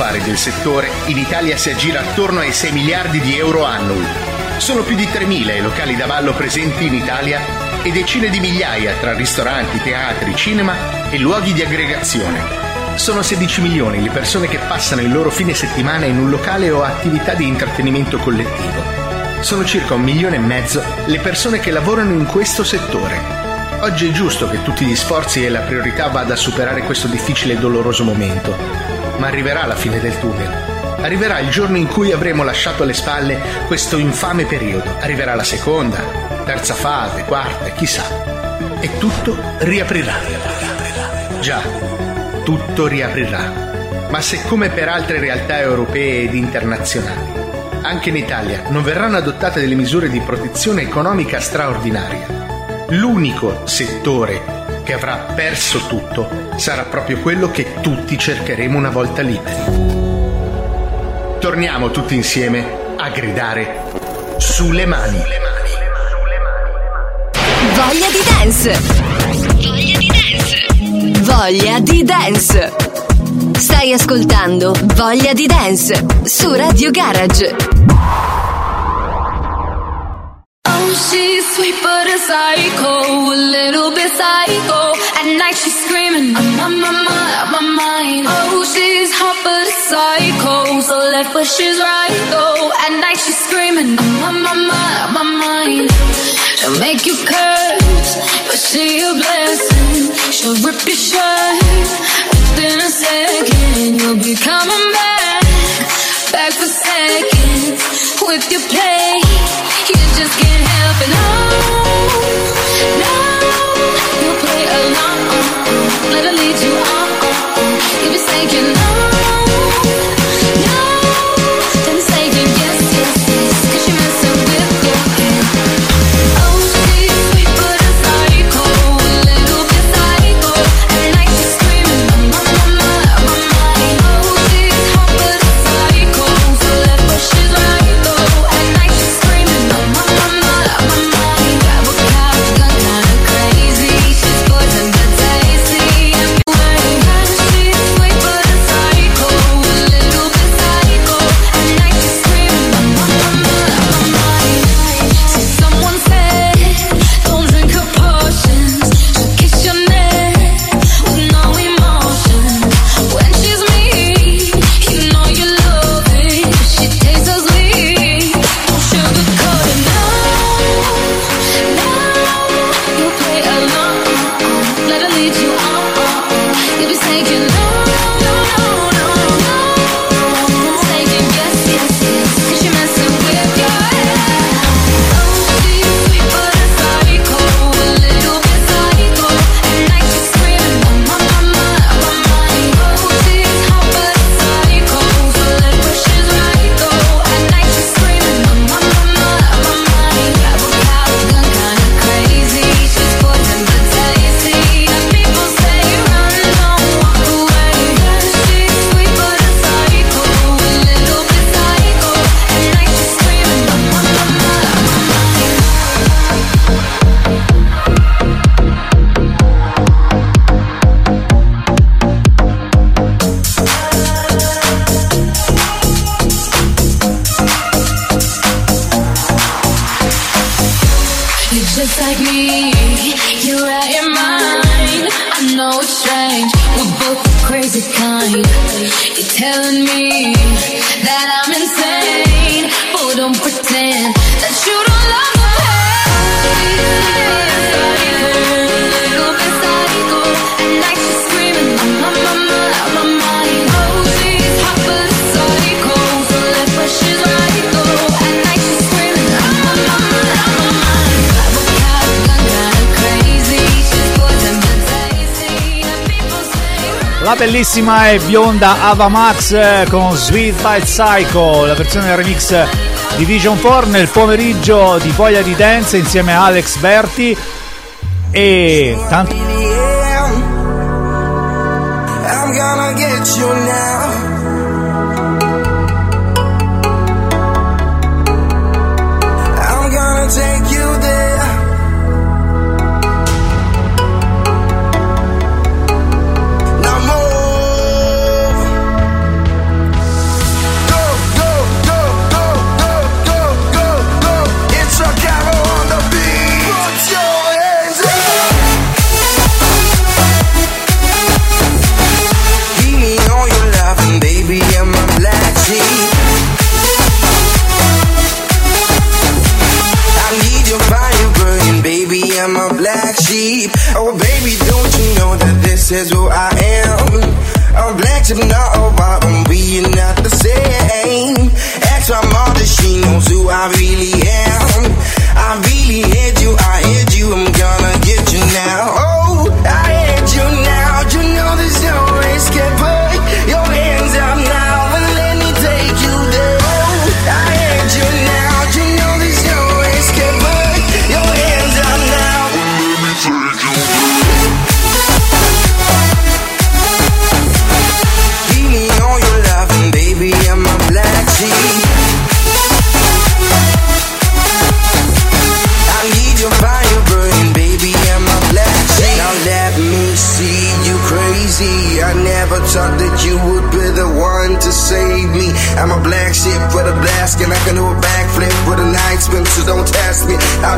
D'affari del settore in Italia si aggira attorno ai 6 miliardi di euro annui. Sono più di 3.000 i locali da ballo presenti in Italia e decine di migliaia tra ristoranti, teatri, cinema e luoghi di aggregazione. Sono 16 milioni le persone che passano il loro fine settimana in un locale o attività di intrattenimento collettivo. Sono circa un milione e mezzo le persone che lavorano in questo settore. Oggi è giusto che tutti gli sforzi e la priorità vada a superare questo difficile e doloroso momento, ma arriverà la fine del tunnel. Arriverà il giorno in cui avremo lasciato alle spalle questo infame periodo. Arriverà la seconda, terza fase, quarta, chissà. E tutto riaprirà. Già, tutto riaprirà. Ma se come per altre realtà europee ed internazionali, anche in Italia non verranno adottate delle misure di protezione economica straordinaria, l'unico settore che avrà perso tutto sarà proprio quello che tutti cercheremo una volta liberi. Torniamo tutti insieme a gridare sulle mani. Voglia di dance. Voglia di dance. Voglia di dance. Stai ascoltando Voglia di dance su Radio Garage. She's sweet but a psycho, a little bit psycho. At night she's screaming, I'm on my mind, on my mind. Oh, she's hot but a psycho, so left but she's right though. At night she's screaming, I'm on my mind, on my mind. She'll make you curse, but she a blessing. She'll rip your shirt within a second. You'll be coming back, back for seconds with your play. You just can't help it. No, no, play along. Let her lead you on. You bellissima e bionda Ava Max eh, con Sweet Fight Psycho, la versione remix di Vision 4 nel pomeriggio di Foglia di Dance insieme a Alex Berti. E tanto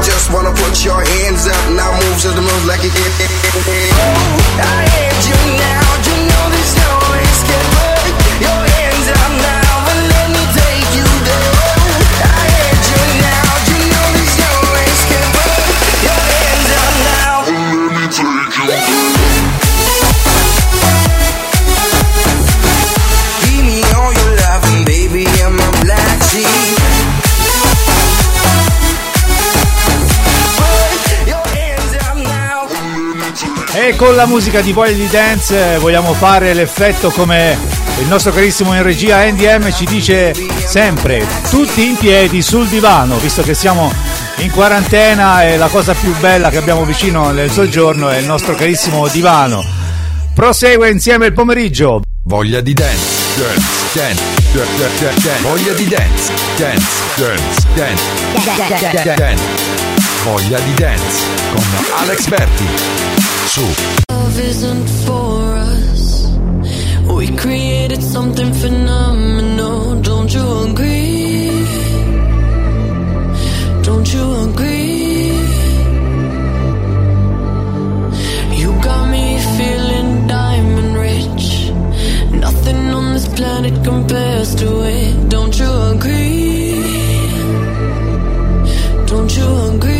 just wanna put your hands up. Now move to the moves like it. Oh, I am. sempre con la musica di Voglia di Dance eh, vogliamo fare l'effetto come il nostro carissimo in regia Andy M ci dice sempre, tutti in piedi sul divano, visto che siamo in quarantena e la cosa più bella che abbiamo vicino nel soggiorno è il nostro carissimo divano. Prosegue insieme il pomeriggio. Voglia di dance. Dance, dance, dance, voglia di dance, dance, dance, dance, dance, voglia di dance con Alex Berti. Jesús. Love isn't for us. We created something phenomenal. Don't you agree? Don't you agree? You got me feeling diamond rich. Nothing on this planet compares to it. Don't you agree? Don't you agree?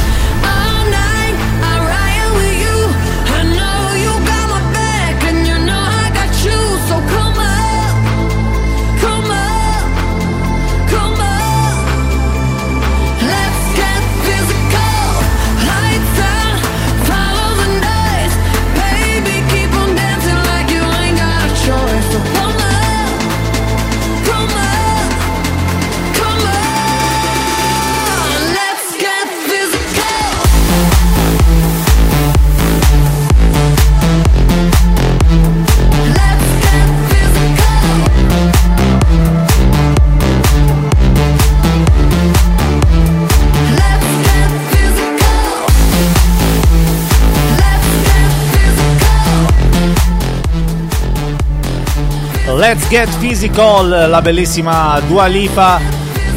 Let's Get Physical, la bellissima Dua Lipa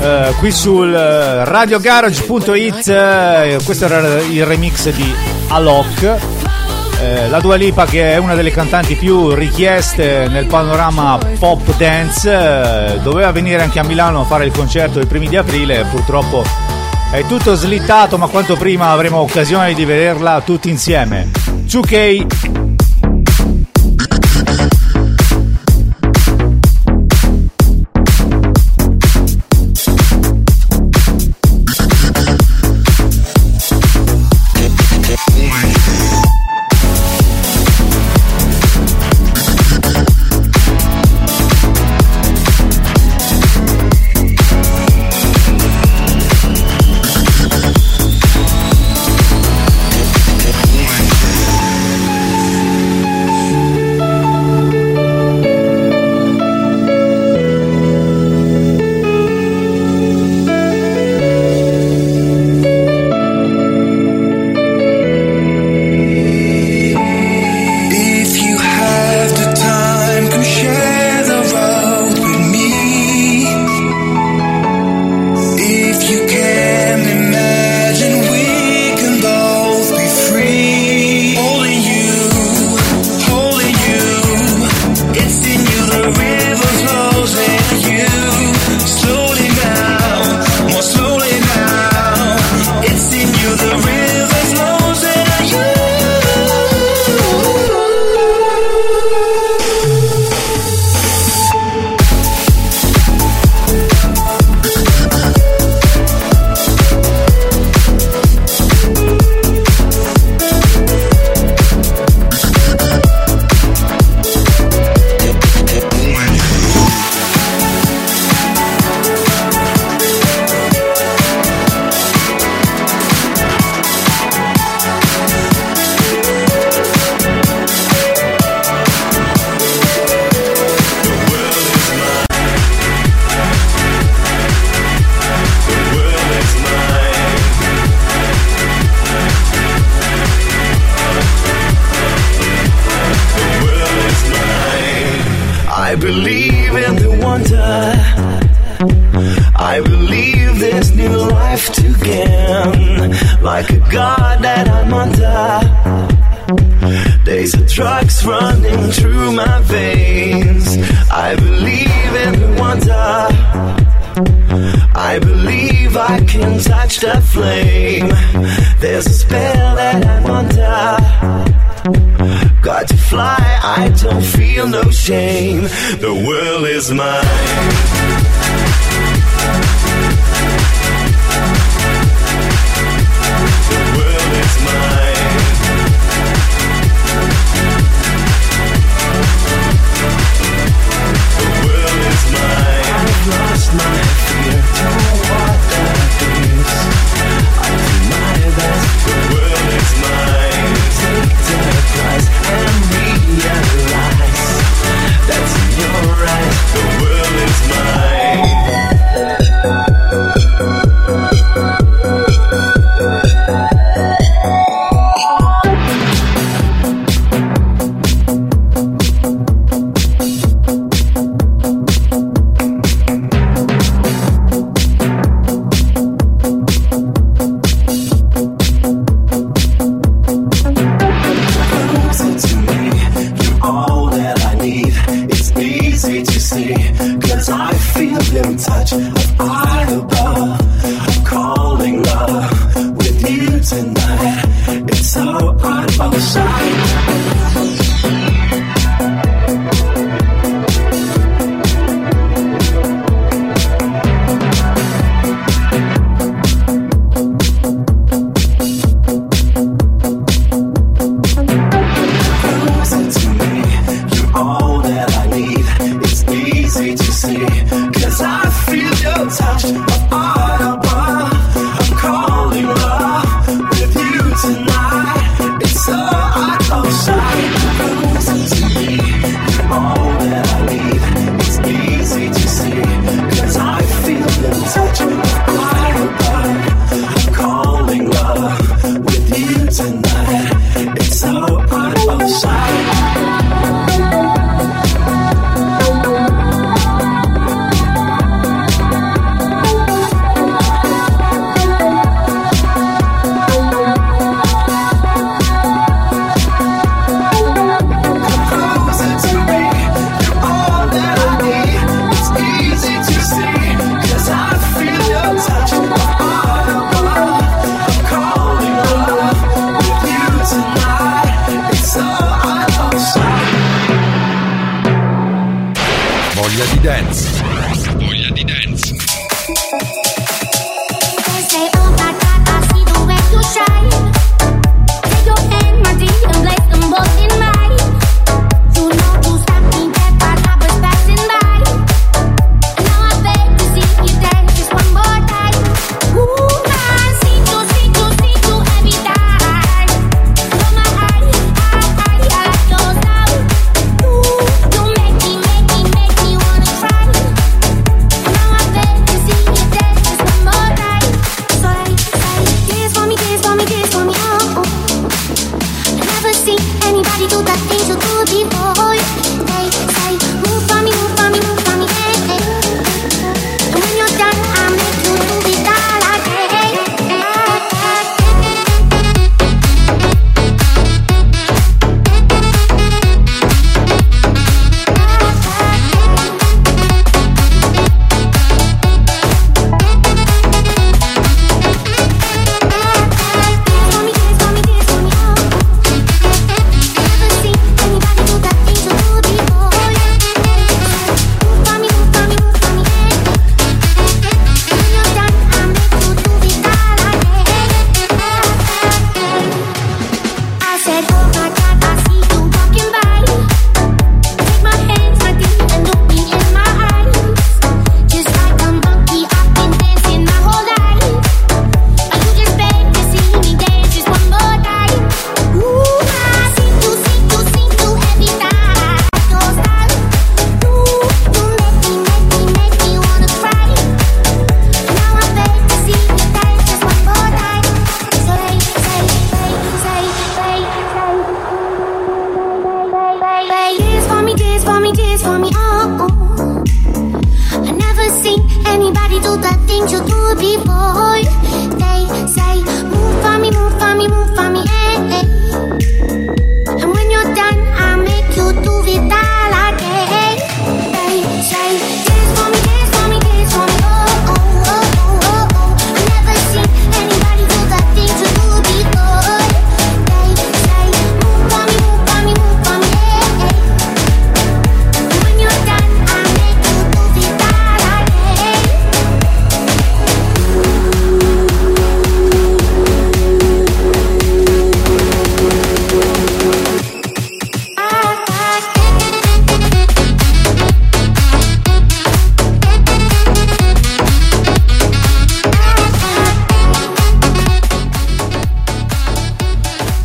eh, qui sul eh, radiogarage.it. Eh, questo era il remix di Alok. Eh, la Dua Lipa che è una delle cantanti più richieste nel panorama pop dance eh, doveva venire anche a Milano a fare il concerto i primi di aprile purtroppo è tutto slittato ma quanto prima avremo occasione di vederla tutti insieme 2K feel your touch.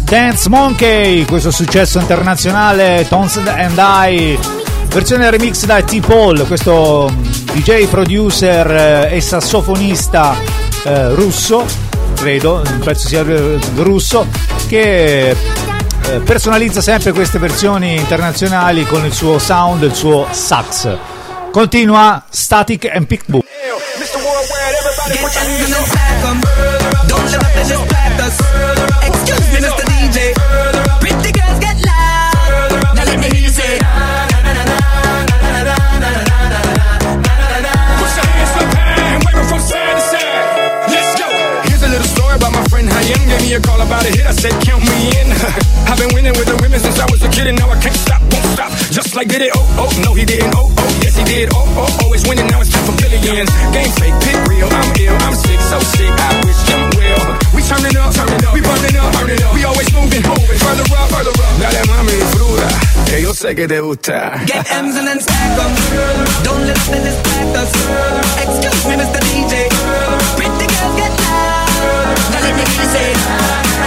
Dance Monkey, questo successo internazionale Tons and I, versione remix da T-Paul, questo DJ producer eh, e sassofonista eh, russo, credo, penso sia eh, russo, che eh, personalizza sempre queste versioni internazionali con il suo sound, il suo sax. Continua Static and Pickbook. Mr. Worldwide, everybody Get put your hands up. Attack em. Don't let them just attack us. Excuse me, Mr. DJ. Pretty girls get loud. Now let me hear you say. Call about a hit, I said count me in I've been winning with the women since I was a kid and now I can't stop top, just like did it. Oh, oh, no, he didn't. Oh, oh, yes, he did. Oh, oh, Always winning. Now it's time for billions. Game fake, pick real. I'm ill, I'm sick, so sick. I wish them well. We turning up, turning up. We burning up, burning up. We always moving, moving. Further up, further up. Dale, mami, fruta. Que yo sé que te gusta. Get M's and then stack them. Don't let them distract us. Excuse me, Mr. DJ. Pretty girls get loud. Now let me say.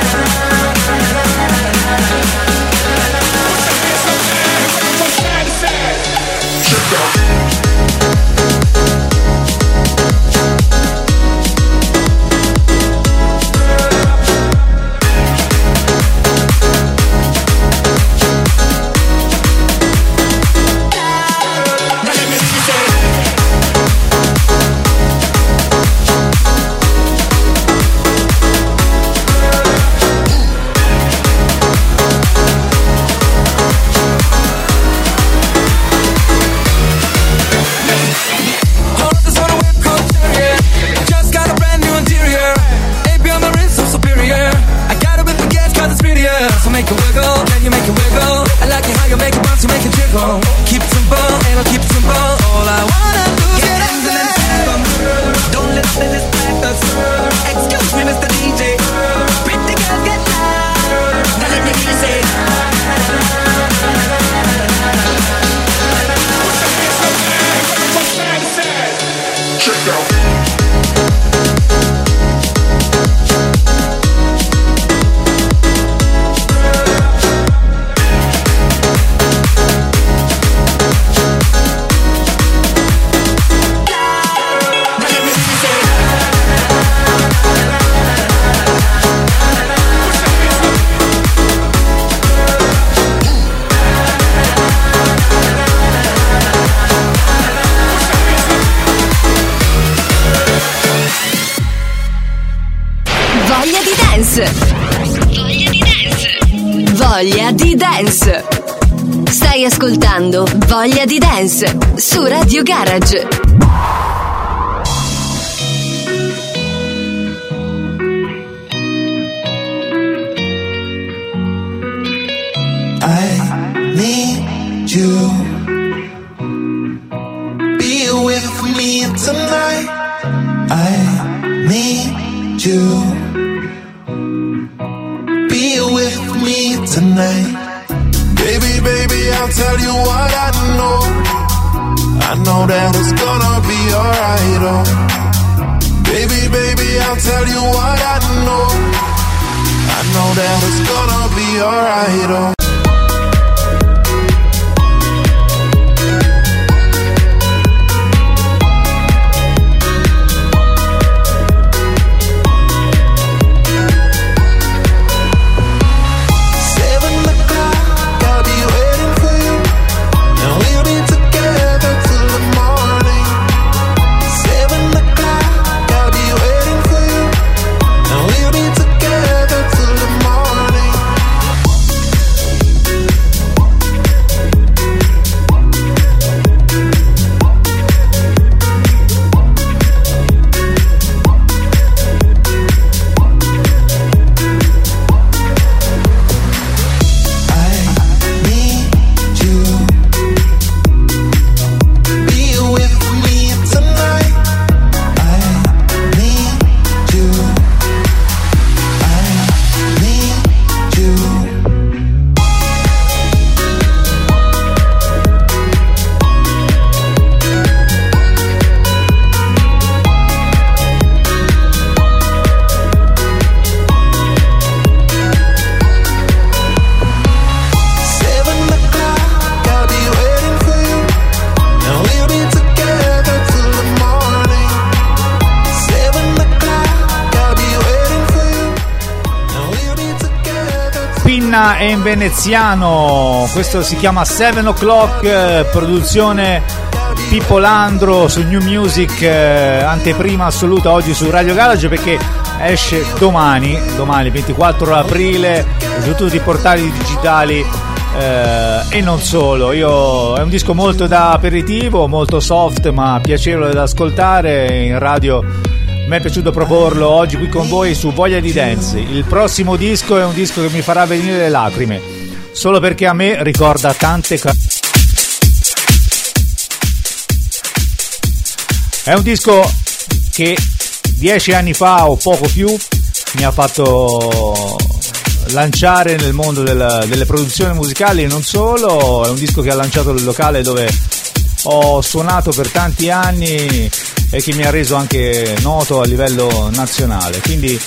You Garage. Veneziano, questo si chiama 7 O'Clock, eh, produzione Pippo Landro su New Music, eh, anteprima assoluta oggi su Radio Garage perché esce domani, domani 24 aprile, su tutti i portali digitali eh, e non solo. Io, è un disco molto da aperitivo, molto soft ma piacevole da ascoltare in radio. Mi è piaciuto proporlo oggi qui con voi su Voglia di Dance. Il prossimo disco è un disco che mi farà venire le lacrime, solo perché a me ricorda tante ca- È un disco che dieci anni fa o poco più mi ha fatto lanciare nel mondo del- delle produzioni musicali e non solo, è un disco che ha lanciato il locale dove ho suonato per tanti anni e che mi ha reso anche noto a livello nazionale. Quindi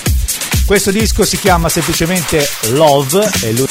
questo disco si chiama semplicemente Love e lui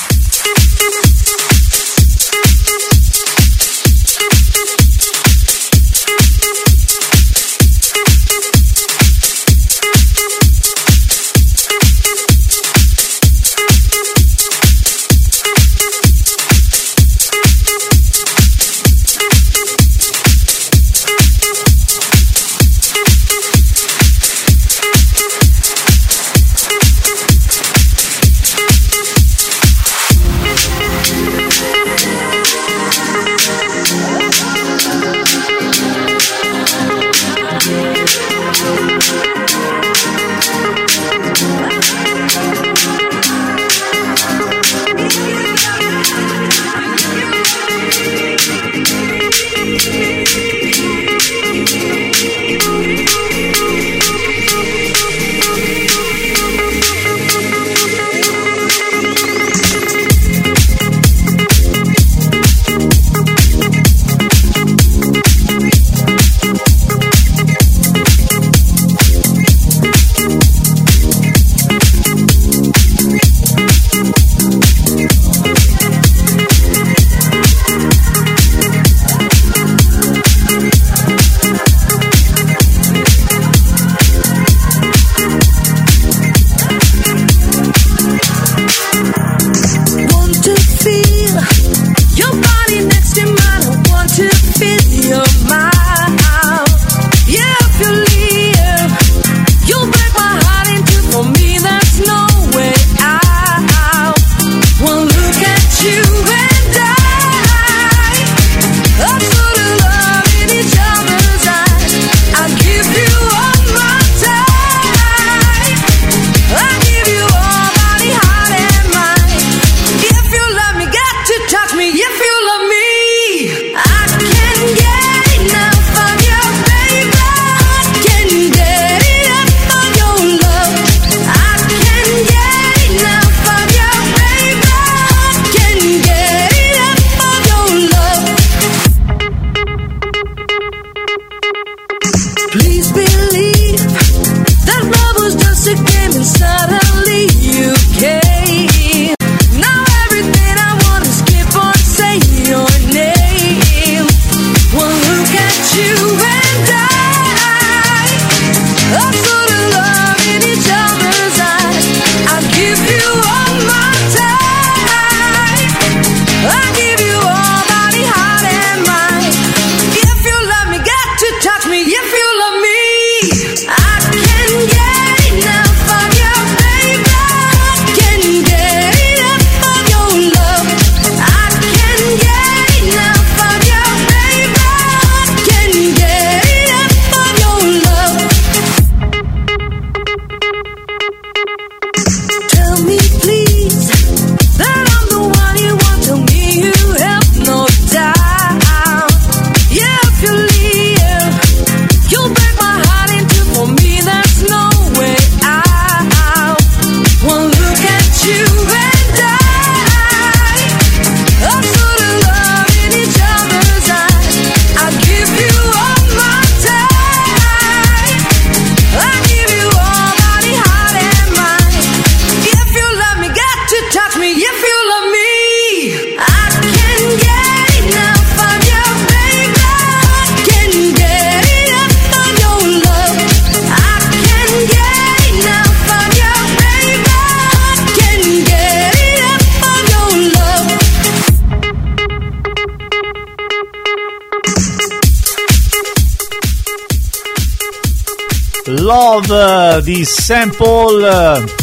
St. Paul,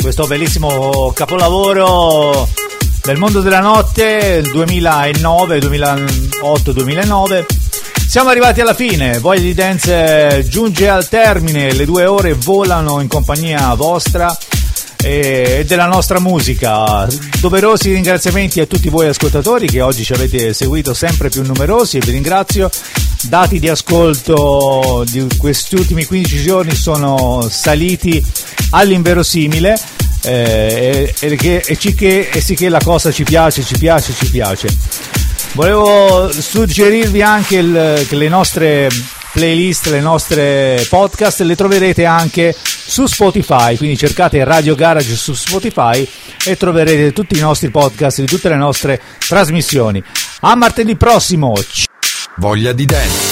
questo bellissimo capolavoro del mondo della notte 2009, 2008, 2009. Siamo arrivati alla fine, Voglia di Dance giunge al termine, le due ore volano in compagnia vostra. e della nostra musica. Doverosi ringraziamenti a tutti voi ascoltatori che oggi ci avete seguito sempre più numerosi vi ringrazio. Dati di ascolto di questi ultimi 15 giorni sono saliti all'inverosimile. eh, e, e che, e sì che la cosa ci piace, ci piace, ci piace. Volevo suggerirvi anche il- che le nostre playlist, le nostre podcast le troverete anche su Spotify, quindi cercate Radio Garage su Spotify e troverete tutti i nostri podcast di tutte le nostre trasmissioni. A martedì prossimo! Voglia di dance,